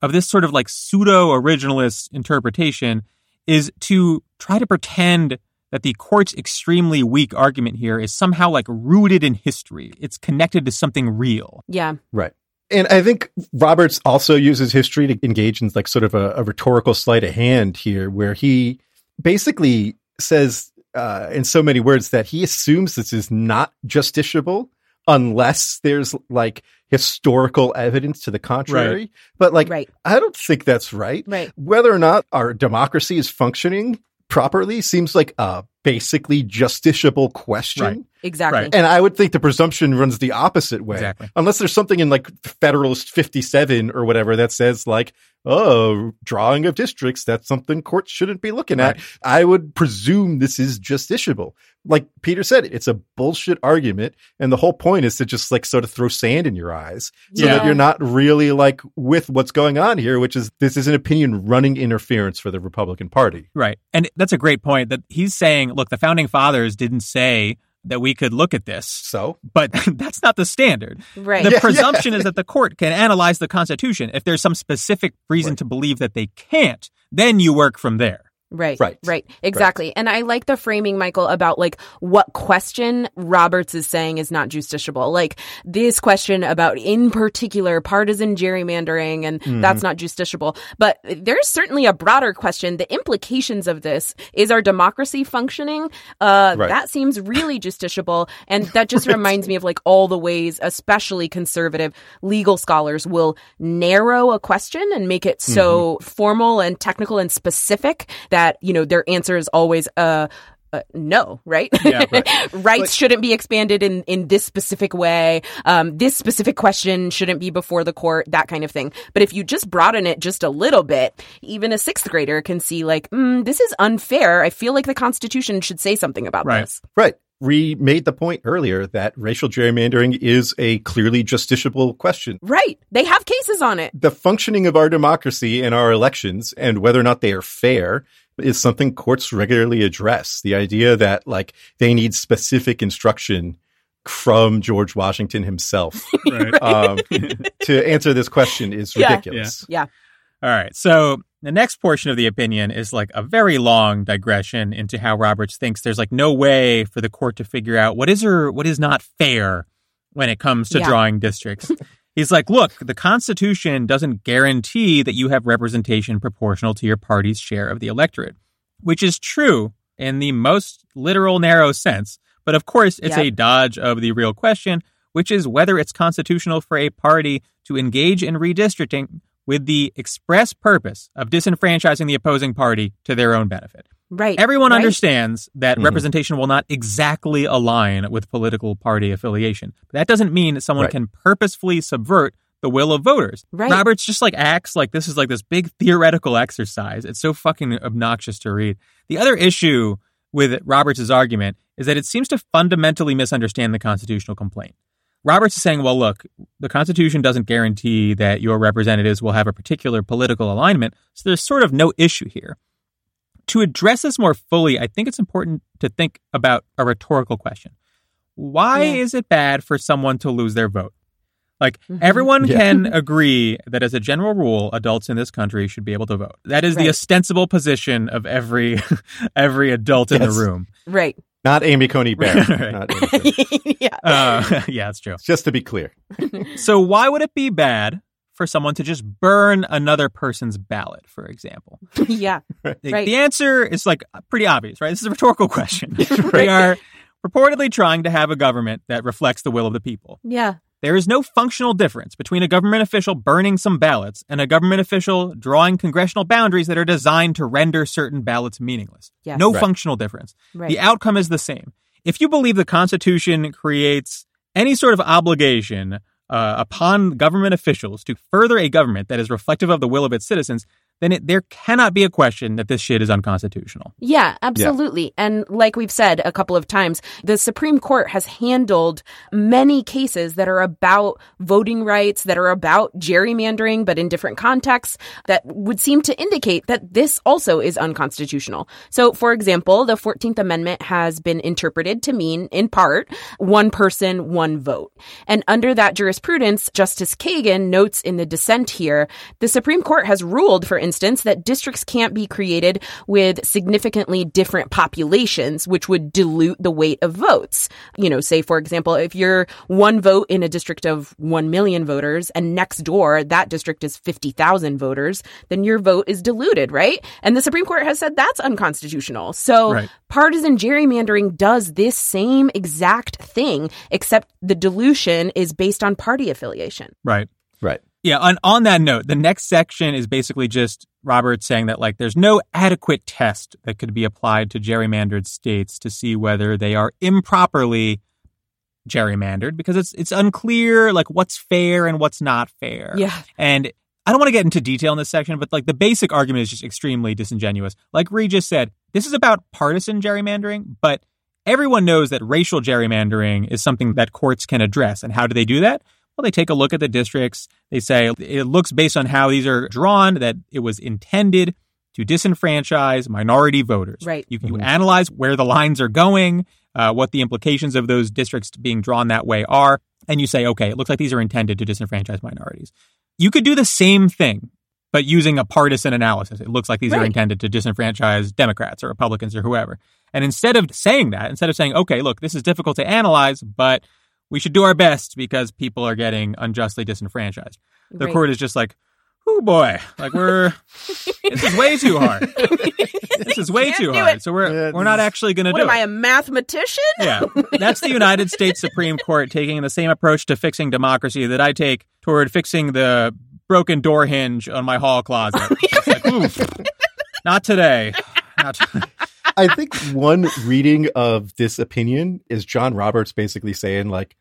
of this sort of like pseudo originalist interpretation is to try to pretend that the court's extremely weak argument here is somehow like rooted in history. It's connected to something real. yeah Right. And I think Roberts also uses history to engage in like sort of a, a rhetorical sleight of hand here, where he basically says uh, in so many words that he assumes this is not justiciable unless there's like historical evidence to the contrary. Right. But like, right. I don't think that's right. Right. Whether or not our democracy is functioning properly seems like a basically justiciable question. Right. Exactly. Right. And I would think the presumption runs the opposite way. Exactly. Unless there's something in like Federalist 57 or whatever that says like, oh, drawing of districts, that's something courts shouldn't be looking at. I would presume this is justiciable. Like Peter said, it's a bullshit argument. And the whole point is to just like sort of throw sand in your eyes so Yeah. that you're not really like with what's going on here, which is this is an opinion running interference for the Republican Party. Right. And that's a great point that he's saying, look, the founding fathers didn't say that we could look at this, So but that's not the standard. Right. The Yeah, presumption is that the court can analyze the Constitution. If there's some specific reason to believe that they can't, then you work from there. Right. Right. Right. Exactly. And I like the framing, Michael, about like what question Roberts is saying is not justiciable. Like this question about in particular partisan gerrymandering and Mm-hmm. that's not justiciable. But there's certainly a broader question. The implications of this is our democracy functioning? Uh, Right. that seems really justiciable. And that just reminds me of like all the ways, especially conservative legal scholars will narrow a question and make it so Mm-hmm. formal and technical and specific that, you know, their answer is always, uh, uh, no, right? Yeah, Rights shouldn't be expanded in, in this specific way. Um, this specific question shouldn't be before the court, that kind of thing. But if you just broaden it just a little bit, even a sixth grader can see like, mm, this is unfair. I feel like the Constitution should say something about Right. this. Right. We made the point earlier that racial gerrymandering is a clearly justiciable question. Right. They have cases on it. The functioning of our democracy and our elections and whether or not they are fair is something courts regularly address. The idea that like they need specific instruction from George Washington himself Right. um, to answer this question is Yeah. ridiculous. Yeah. All right. So the next portion of the opinion is like a very long digression into how Roberts thinks there's like no way for the court to figure out what is or what is not fair when it comes to Yeah. drawing districts. He's like, look, the Constitution doesn't guarantee that you have representation proportional to your party's share of the electorate, which is true in the most literal, narrow sense. But of course, it's Yep. a dodge of the real question, which is whether it's constitutional for a party to engage in redistricting with the express purpose of disenfranchising the opposing party to their own benefit. Right. Everyone right? understands that Mhm. representation will not exactly align with political party affiliation. But that doesn't mean that someone Right. can purposefully subvert the will of voters. Right. Roberts just like acts like this is like this big theoretical exercise. It's so fucking obnoxious to read. The other issue with Roberts' argument is that it seems to fundamentally misunderstand the constitutional complaint. Roberts is saying, well, look, the Constitution doesn't guarantee that your representatives will have a particular political alignment, so there's sort of no issue here. To address this more fully, I think it's important to think about a rhetorical question. Why Yeah. is it bad for someone to lose their vote? Like, Mhm. everyone Yeah. can agree that as a general rule, adults in this country should be able to vote. That is the ostensible position of every every adult in the room. Right. Not Amy Coney Barrett. Right. Not Amy Coney. yeah. Uh, yeah, that's true. Just to be clear. So why would it be bad for someone to just burn another person's ballot, for example? yeah. The, Right. the answer is like pretty obvious, right? This is a rhetorical question. They are purportedly trying to have a government that reflects the will of the people. Yeah. There is no functional difference between a government official burning some ballots and a government official drawing congressional boundaries that are designed to render certain ballots meaningless. Yeah. No Right. functional difference. Right. The outcome is the same. If you believe the Constitution creates any sort of obligation uh, upon government officials to further a government that is reflective of the will of its citizens, then it, there cannot be a question that this shit is unconstitutional. Yeah, absolutely. And like we've said a couple of times, the Supreme Court has handled many cases that are about voting rights, that are about gerrymandering, but in different contexts, that would seem to indicate that this also is unconstitutional. So, for example, the 14th Amendment has been interpreted to mean, in part, one person, one vote. And under that jurisprudence, Justice Kagan notes in the dissent here, the Supreme Court has ruled, for instance, that districts can't be created with significantly different populations, which would dilute the weight of votes. You know, say, for example, if you're one vote in a district of 1 million voters and next door that district is 50,000 voters, then your vote is diluted, right? And the Supreme Court has said that's unconstitutional. So Right. partisan gerrymandering does this same exact thing, except the dilution is based on party affiliation. Right. Yeah, on on that note, the next section is basically just Robert saying that like there's no adequate test that could be applied to gerrymandered states to see whether they are improperly gerrymandered because it's it's unclear like what's fair and what's not fair. Yeah. And I don't want to get into detail in this section, but like the basic argument is just extremely disingenuous. Like Regis said, this is about partisan gerrymandering, but everyone knows that racial gerrymandering is something that courts can address. And how do they do that? Well, they take a look at the districts. They say it looks based on how these are drawn that it was intended to disenfranchise minority voters. Right. You, you analyze where the lines are going, uh, what the implications of those districts being drawn that way are, and you say, okay, it looks like these are intended to disenfranchise minorities. You could do the same thing, but using a partisan analysis. It looks like these are intended to disenfranchise Democrats or Republicans or whoever. And instead of saying that, instead of saying, okay, look, this is difficult to analyze, but we should do our best because people are getting unjustly disenfranchised. The Right. court is just like, oh boy, like we're, this is way too hard. this is way too hard. it. So we're, Yeah, we're not actually going to What do am it. I, a mathematician? Yeah. That's the United States Supreme Court taking the same approach to fixing democracy that I take toward fixing the broken door hinge on my hall closet. It's like, oof, not today. Not t- I think one reading of this opinion is John Roberts basically saying like,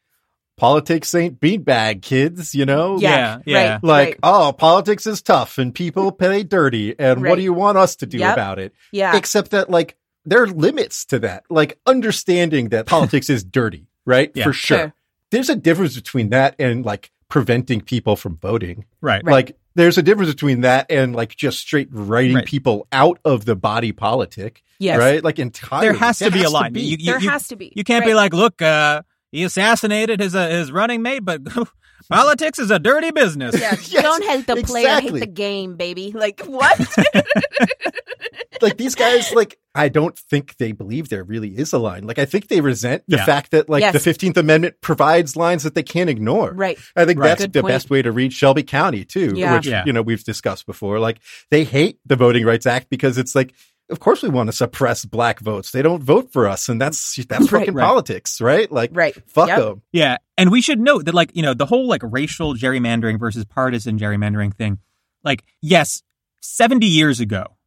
politics ain't beanbag, kids. You know, Yeah, yeah. Right, like right. oh, politics is tough and people play dirty, and what do you want us to do Yep. about it? yeah. Except that like there are limits to that. Like understanding that politics is dirty, right? Yeah. For sure. Sure. There's a difference between that and like preventing people from voting. right. Like there's a difference between that and like just straight writing Right. people out of the body politic. Yes. Right? Like entirely. There has to be a line. be. You, you- There you- has to be. You can't be like, look, uh, he assassinated his uh, his running mate, but politics is a dirty business. Yeah, Yes, don't hate the player, hate the game, baby. Like what? like these guys, like I don't think they believe there really is a line. Like I think they resent the Yeah. fact that like Yes. the Fifteenth Amendment provides lines that they can't ignore. right. I think Right. that's Good the point. best way to read Shelby County too, Yeah. which Yeah. you know we've discussed before. Like they hate the Voting Rights Act because it's like, of course we want to suppress black votes. They don't vote for us, and that's that's Right. fucking Right. politics, right? Like, Right. fuck Yep. them. Yeah, and we should note that, like, you know, the whole like racial gerrymandering versus partisan gerrymandering thing. Like, yes, seventy years ago,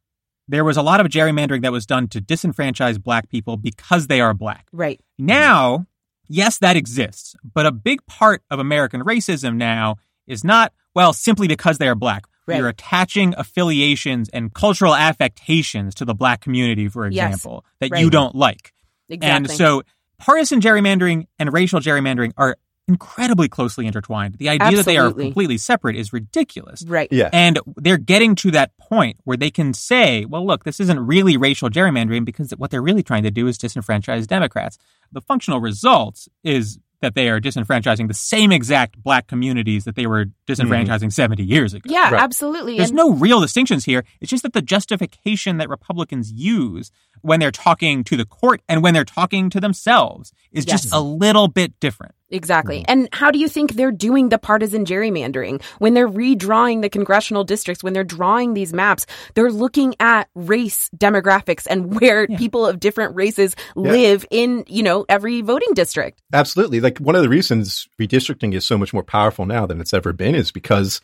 there was a lot of gerrymandering that was done to disenfranchise black people because they are black. Right. Now, yes, that exists, but a big part of American racism now is not well simply because they are black. Right. You're attaching affiliations and cultural affectations to the black community, for Yes. example, that Right. you don't like. Exactly. And so partisan gerrymandering and racial gerrymandering are incredibly closely intertwined. The idea that they are completely separate is ridiculous. right. Yeah. And they're getting to that point where they can say, well, look, this isn't really racial gerrymandering because what they're really trying to do is disenfranchise Democrats. The functional result is that they are disenfranchising the same exact black communities that they were disenfranchising mm-hmm. 70 years ago. Yeah, Right. absolutely. There's And- no real distinctions here. It's just that the justification that Republicans use when they're talking to the court and when they're talking to themselves is Yes. just a little bit different. Exactly. Mm. And how do you think they're doing the partisan gerrymandering? When they're redrawing the congressional districts, when they're drawing these maps, they're looking at race demographics and where people of different races live in, you know, every voting district. Absolutely. Like one of the reasons redistricting is so much more powerful now than it's ever been is because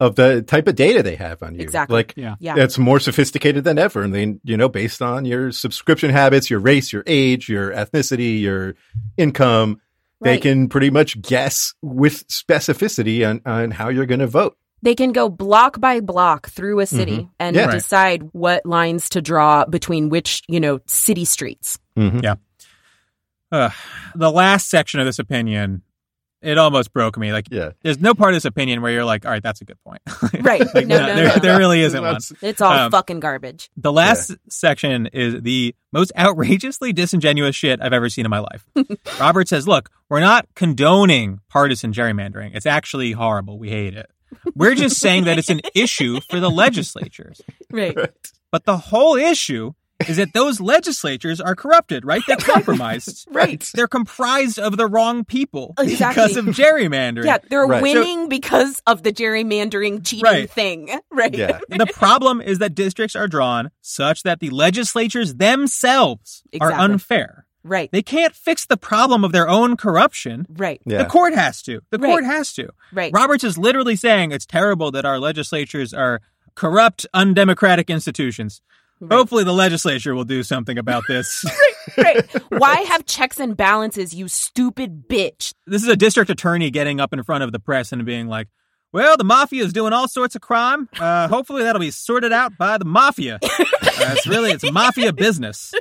of the type of data they have on you. Exactly. Like Yeah. Yeah. it's more sophisticated than ever. And they, you know, based on your subscription habits, your race, your age, your ethnicity, your income, they can pretty much guess with specificity on, on how you're going to vote. They can go block by block through a city mm-hmm. and Yeah. Right. decide what lines to draw between which, you know, city streets. Mm-hmm. Ugh. Uh, the last section of this opinion, it almost broke me. Like, Yeah. there's no part of this opinion where you're like, all right, that's a good point. Right. Like, No, no, no, there, no. there really isn't one. It's all Um, fucking garbage. The last section is the most outrageously disingenuous shit I've ever seen in my life. Robert says, look, we're not condoning partisan gerrymandering. It's actually horrible. We hate it. We're just saying that it's an issue for the legislatures. Right. But the whole issue is that those legislatures are corrupted, right? They're compromised. Right. They're comprised of the wrong people Exactly. because of gerrymandering. Yeah, they're Right. winning because of the gerrymandering cheating Right. thing. Right. Yeah. the problem is that districts are drawn such that the legislatures themselves are unfair. Right. They can't fix the problem of their own corruption. right. Yeah. The court has to. The Right. court has to. Right. Roberts is literally saying it's terrible that our legislatures are corrupt, undemocratic institutions. Hopefully, the legislature will do something about this. right. Why have checks and balances, you stupid bitch? this is a district attorney getting up in front of the press and being like, well, the mafia is doing all sorts of crime. Uh, hopefully that'll be sorted out by the mafia. Uh, it's really, it's mafia business.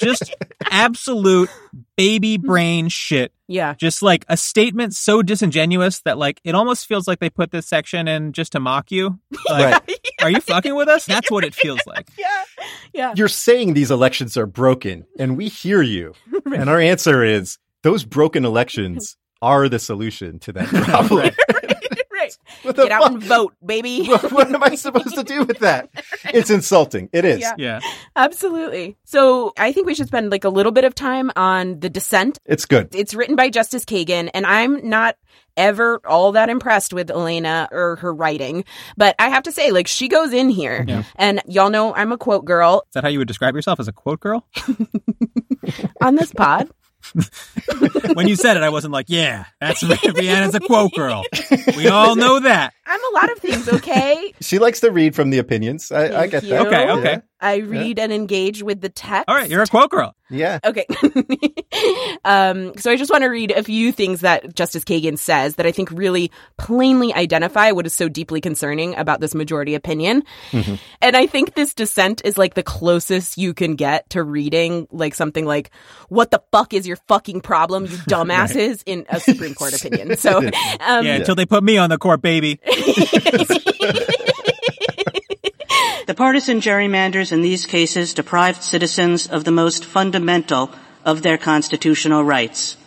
Just absolute baby brain shit. Yeah. Just like a statement so disingenuous that like, it almost feels like they put this section in just to mock you. Like, are you fucking with us? That's what it feels like. Yeah. Yeah. You're saying these elections are broken, and we hear you. And our answer is those broken elections are the solution to that problem. Right. What the Get out fuck? and vote, baby. What, what am I supposed to do with that? It's insulting. It is. Yeah. Yeah. Absolutely. So I think we should spend like a little bit of time on the dissent. It's good. It's written by Justice Kagan, and I'm not ever all that impressed with Elena or her writing. But I have to say, like, she goes in here. Yeah. And y'all know I'm a quote girl Is that how you would describe yourself as a quote girl? on this pod. when you said it, I wasn't like, yeah, that's Rhiannon's a quote girl. We all know that. I'm a lot of things, okay? She likes to read from the opinions. I, I get you. that. Okay, Yeah. Okay. I read and engage with the text. All right, you're a quote girl. Yeah. Okay. um, so I just want to read a few things that Justice Kagan says that I think really plainly identify what is so deeply concerning about this majority opinion. And I think this dissent is like the closest you can get to reading like something like, what the fuck is your fucking problem, you dumbasses, in a Supreme Court opinion. So, um, Yeah, until they put me on the court, baby. The partisan gerrymanders in these cases deprived citizens of the most fundamental of their constitutional rights.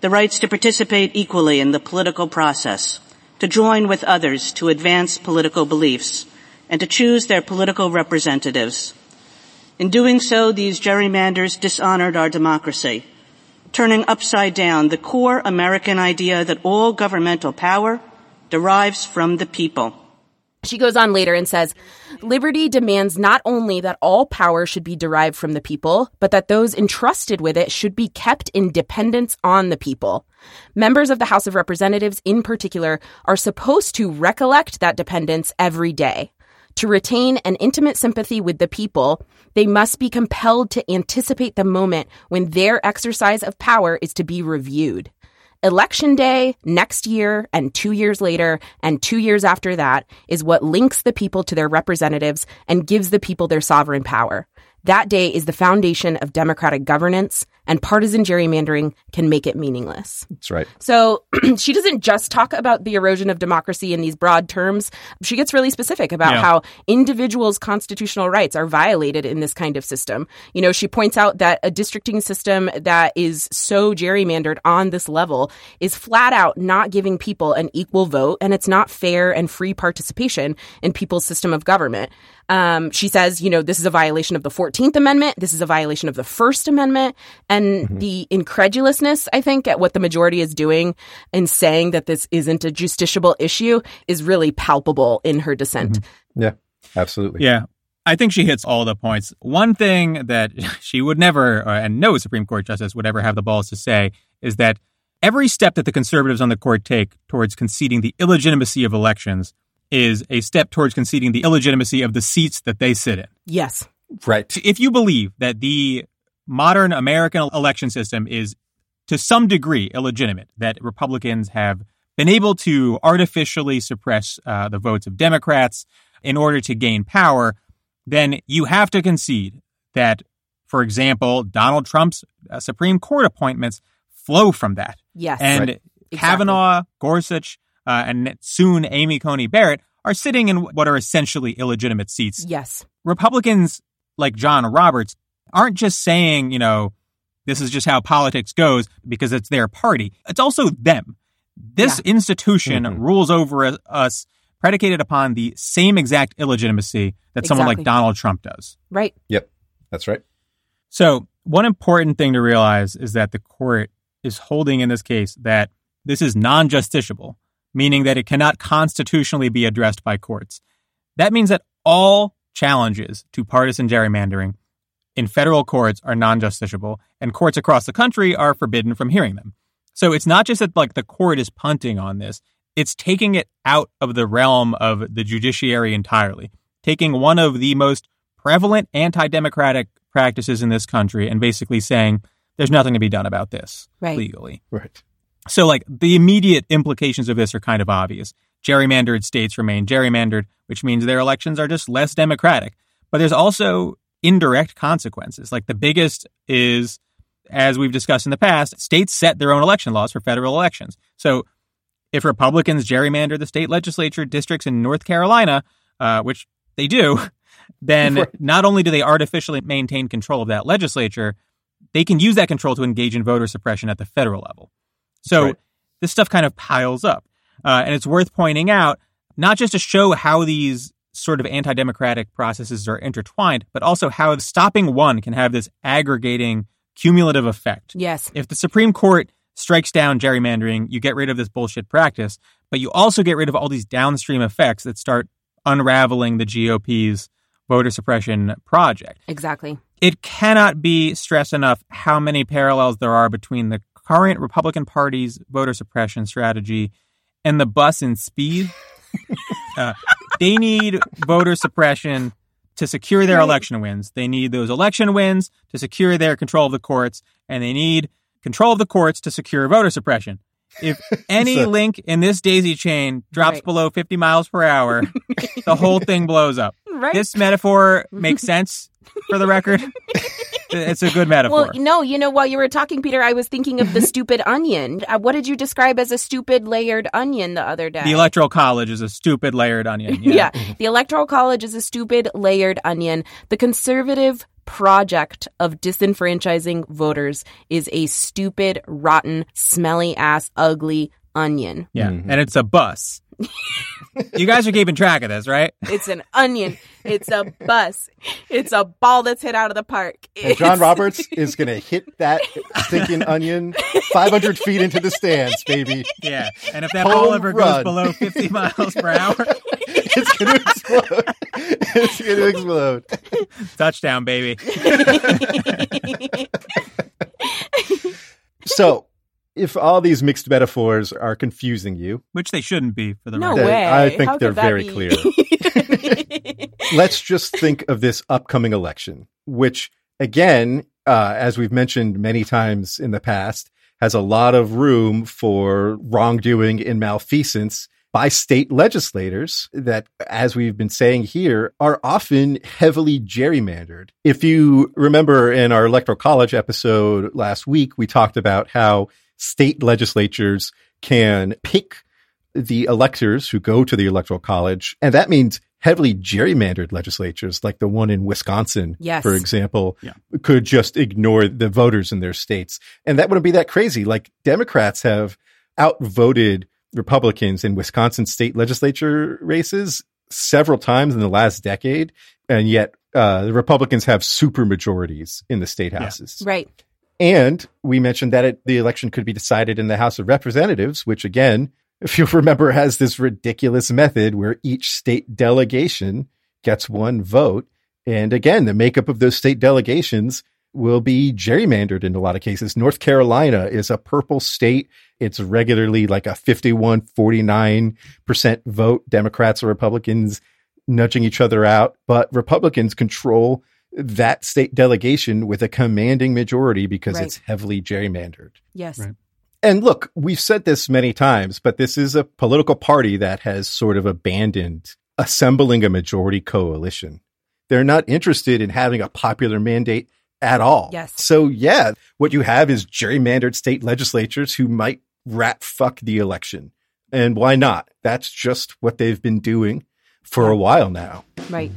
The rights to participate equally in the political process, to join with others to advance political beliefs, and to choose their political representatives. In doing so, these gerrymanders dishonored our democracy, turning upside down the core American idea that all governmental power derives from the people. She goes on later and says, Liberty demands not only that all power should be derived from the people, but that those entrusted with it should be kept in dependence on the people. Members of the House of Representatives, in particular, are supposed to recollect that dependence every day. To retain an intimate sympathy with the people, they must be compelled to anticipate the moment when their exercise of power is to be reviewed. Election day, next year, and two years later, and two years after that is what links the people to their representatives and gives the people their sovereign power. That day is the foundation of democratic governance, and partisan gerrymandering can make it meaningless. That's right. So she doesn't just talk about the erosion of democracy in these broad terms. She gets really specific about Yeah. how individuals' constitutional rights are violated in this kind of system. You know, she points out that a districting system that is so gerrymandered on this level is flat out not giving people an equal vote, and it's not fair and free participation in people's system of government. Um, she says, you know, this is a violation of the 14th Amendment. This is a violation of the First Amendment. And the incredulousness, I think, at what the majority is doing in saying that this isn't a justiciable issue is really palpable in her dissent. Yeah. Absolutely. Yeah. I think she hits all the points. One thing that she would never, uh, and no Supreme Court justice would ever have the balls to say, is that every step that the conservatives on the court take towards conceding the illegitimacy of elections is a step towards conceding the illegitimacy of the seats that they sit in. Yes. Right. If you believe that the modern American election system is to some degree illegitimate, that Republicans have been able to artificially suppress uh, the votes of Democrats in order to gain power, then you have to concede that, for example, Donald Trump's uh, Supreme Court appointments flow from that. Yes. And Right. Kavanaugh, Gorsuch, uh, and soon Amy Coney Barrett are sitting in what are essentially illegitimate seats. yes. Republicans like John Roberts aren't just saying, you know, this is just how politics goes because it's their party. It's also them. This institution Mhm. rules over us predicated upon the same exact illegitimacy that someone like Donald Trump does. Right. Yep, that's right. So, one important thing to realize is that the court is holding in this case that this is non justiciable, meaning that it cannot constitutionally be addressed by courts. That means that all challenges to partisan gerrymandering in federal courts are non justiciable, and courts across the country are forbidden from hearing them. So, it's not just that like the court is punting on this, it's taking it out of the realm of the judiciary entirely, taking one of the most prevalent anti democratic practices in this country and basically saying there's nothing to be done about this Right. legally. Right. So, like, the immediate implications of this are kind of obvious. Gerrymandered states remain gerrymandered, which means their elections are just less democratic. But there's also indirect consequences. Like, the biggest is, as we've discussed in the past, states set their own election laws for federal elections. So, if Republicans gerrymander the state legislature districts in North Carolina, uh, which they do, then Right. not only do they artificially maintain control of that legislature, they can use that control to engage in voter suppression at the federal level. So right. this stuff kind of piles up. Uh, and it's worth pointing out, not just to show how these sort of anti democratic processes are intertwined, but also how stopping one can have this aggregating cumulative effect. Yes. If the Supreme Court strikes down gerrymandering, you get rid of this bullshit practice, but you also get rid of all these downstream effects that start unraveling the GOP's voter suppression project. Exactly. It cannot be stressed enough how many parallels there are between the current Republican Party's voter suppression strategy and the bus and speed. uh, they need voter suppression to secure their election wins. They need those election wins to secure their control of the courts, and they need control of the courts to secure voter suppression. If any So- link in this daisy chain drops Right. below 50 miles per hour, the whole thing blows up. Right. This metaphor makes sense for the record. It's a good metaphor. Well, no, you know, while you were talking, Peter, I was thinking of the stupid onion. Uh, what did you describe as a stupid layered onion the other day? the Electoral College is a stupid layered onion. yeah. The Electoral College is a stupid layered onion. The conservative project of disenfranchising voters is a stupid, rotten, smelly ass, ugly onion. Yeah. And it's a bus. You guys are keeping track of this, right? It's an onion. It's a bus. It's a ball that's hit out of the park. And John Roberts is going to hit that stinking onion 500 feet into the stands, baby. Yeah. And if that Home ball ever goes below 50 miles per hour, It's going to explode. It's going to explode. touchdown, baby. So, if all these mixed metaphors are confusing you, Which they shouldn't be for the No record. way. I think How they're very be? clear. let's just think of this upcoming election, which, again, uh, as we've mentioned many times in the past, has a lot of room for wrongdoing and malfeasance by state legislators that, as we've been saying here, are often heavily gerrymandered. If you remember in our electoral college episode last week, we talked about how state legislatures can pick the electors who go to the electoral college. And that means heavily gerrymandered legislatures, like the one in Wisconsin, Yes. for example, Yeah. could just ignore the voters in their states. And that wouldn't be that crazy. Like Democrats have outvoted Republicans in Wisconsin state legislature races several times in the last decade. And yet, uh, the Republicans have super majorities in the state houses. right. And we mentioned that it, the election could be decided in the House of Representatives, which again, if you remember, has this ridiculous method where each state delegation gets one vote. And again, the makeup of those state delegations will be gerrymandered in a lot of cases. North Carolina is a purple state. It's regularly like a 51, 49% vote. Democrats or Republicans nudging each other out, but Republicans control that state delegation with a commanding majority because Right. it's heavily gerrymandered. Yes. Right. And look, we've said this many times, but this is a political party that has sort of abandoned assembling a majority coalition. They're not interested in having a popular mandate at all. Yes. So yeah, what you have is gerrymandered state legislatures who might rat fuck the election. And why not? That's just what they've been doing for a while now. Right.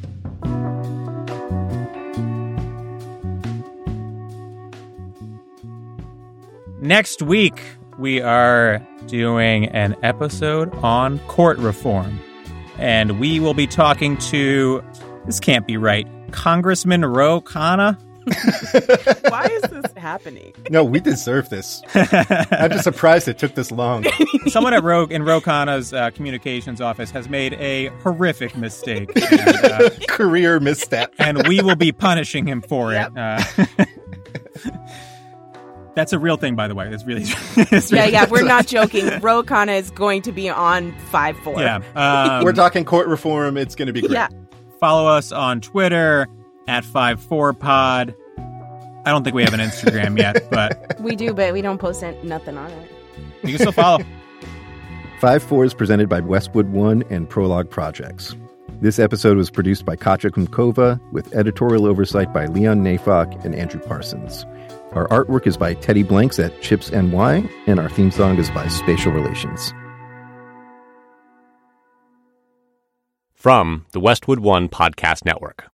Next week, we are doing an episode on court reform. And we will be talking to, this can't be right, Congressman Ro Khanna. Why is this happening? No, we deserve this. I'm just surprised it took this long. Someone at Rogue in Ro Khanna's uh, communications office has made a horrific mistake. And, uh, Career misstep. and we will be punishing him for it. Uh, that's a real thing, by the way. It's really, it's Yeah, really- yeah, we're not joking. Ro Khanna is going to be on 5 4. yeah. Um, We're talking court reform. It's going to be great. Yeah. follow us on Twitter at five four pod. I don't think we have an Instagram yet, but We do, but we don't post nothing on it. you can still follow. 5 4 is presented by Westwood One and Prologue Projects. This episode was produced by Katja Kumkova with editorial oversight by Leon Neyfakh and Andrew Parsons. Our artwork is by Teddy Blanks at Chips NY, and our theme song is by Spatial Relations. From the Westwood One Podcast Network.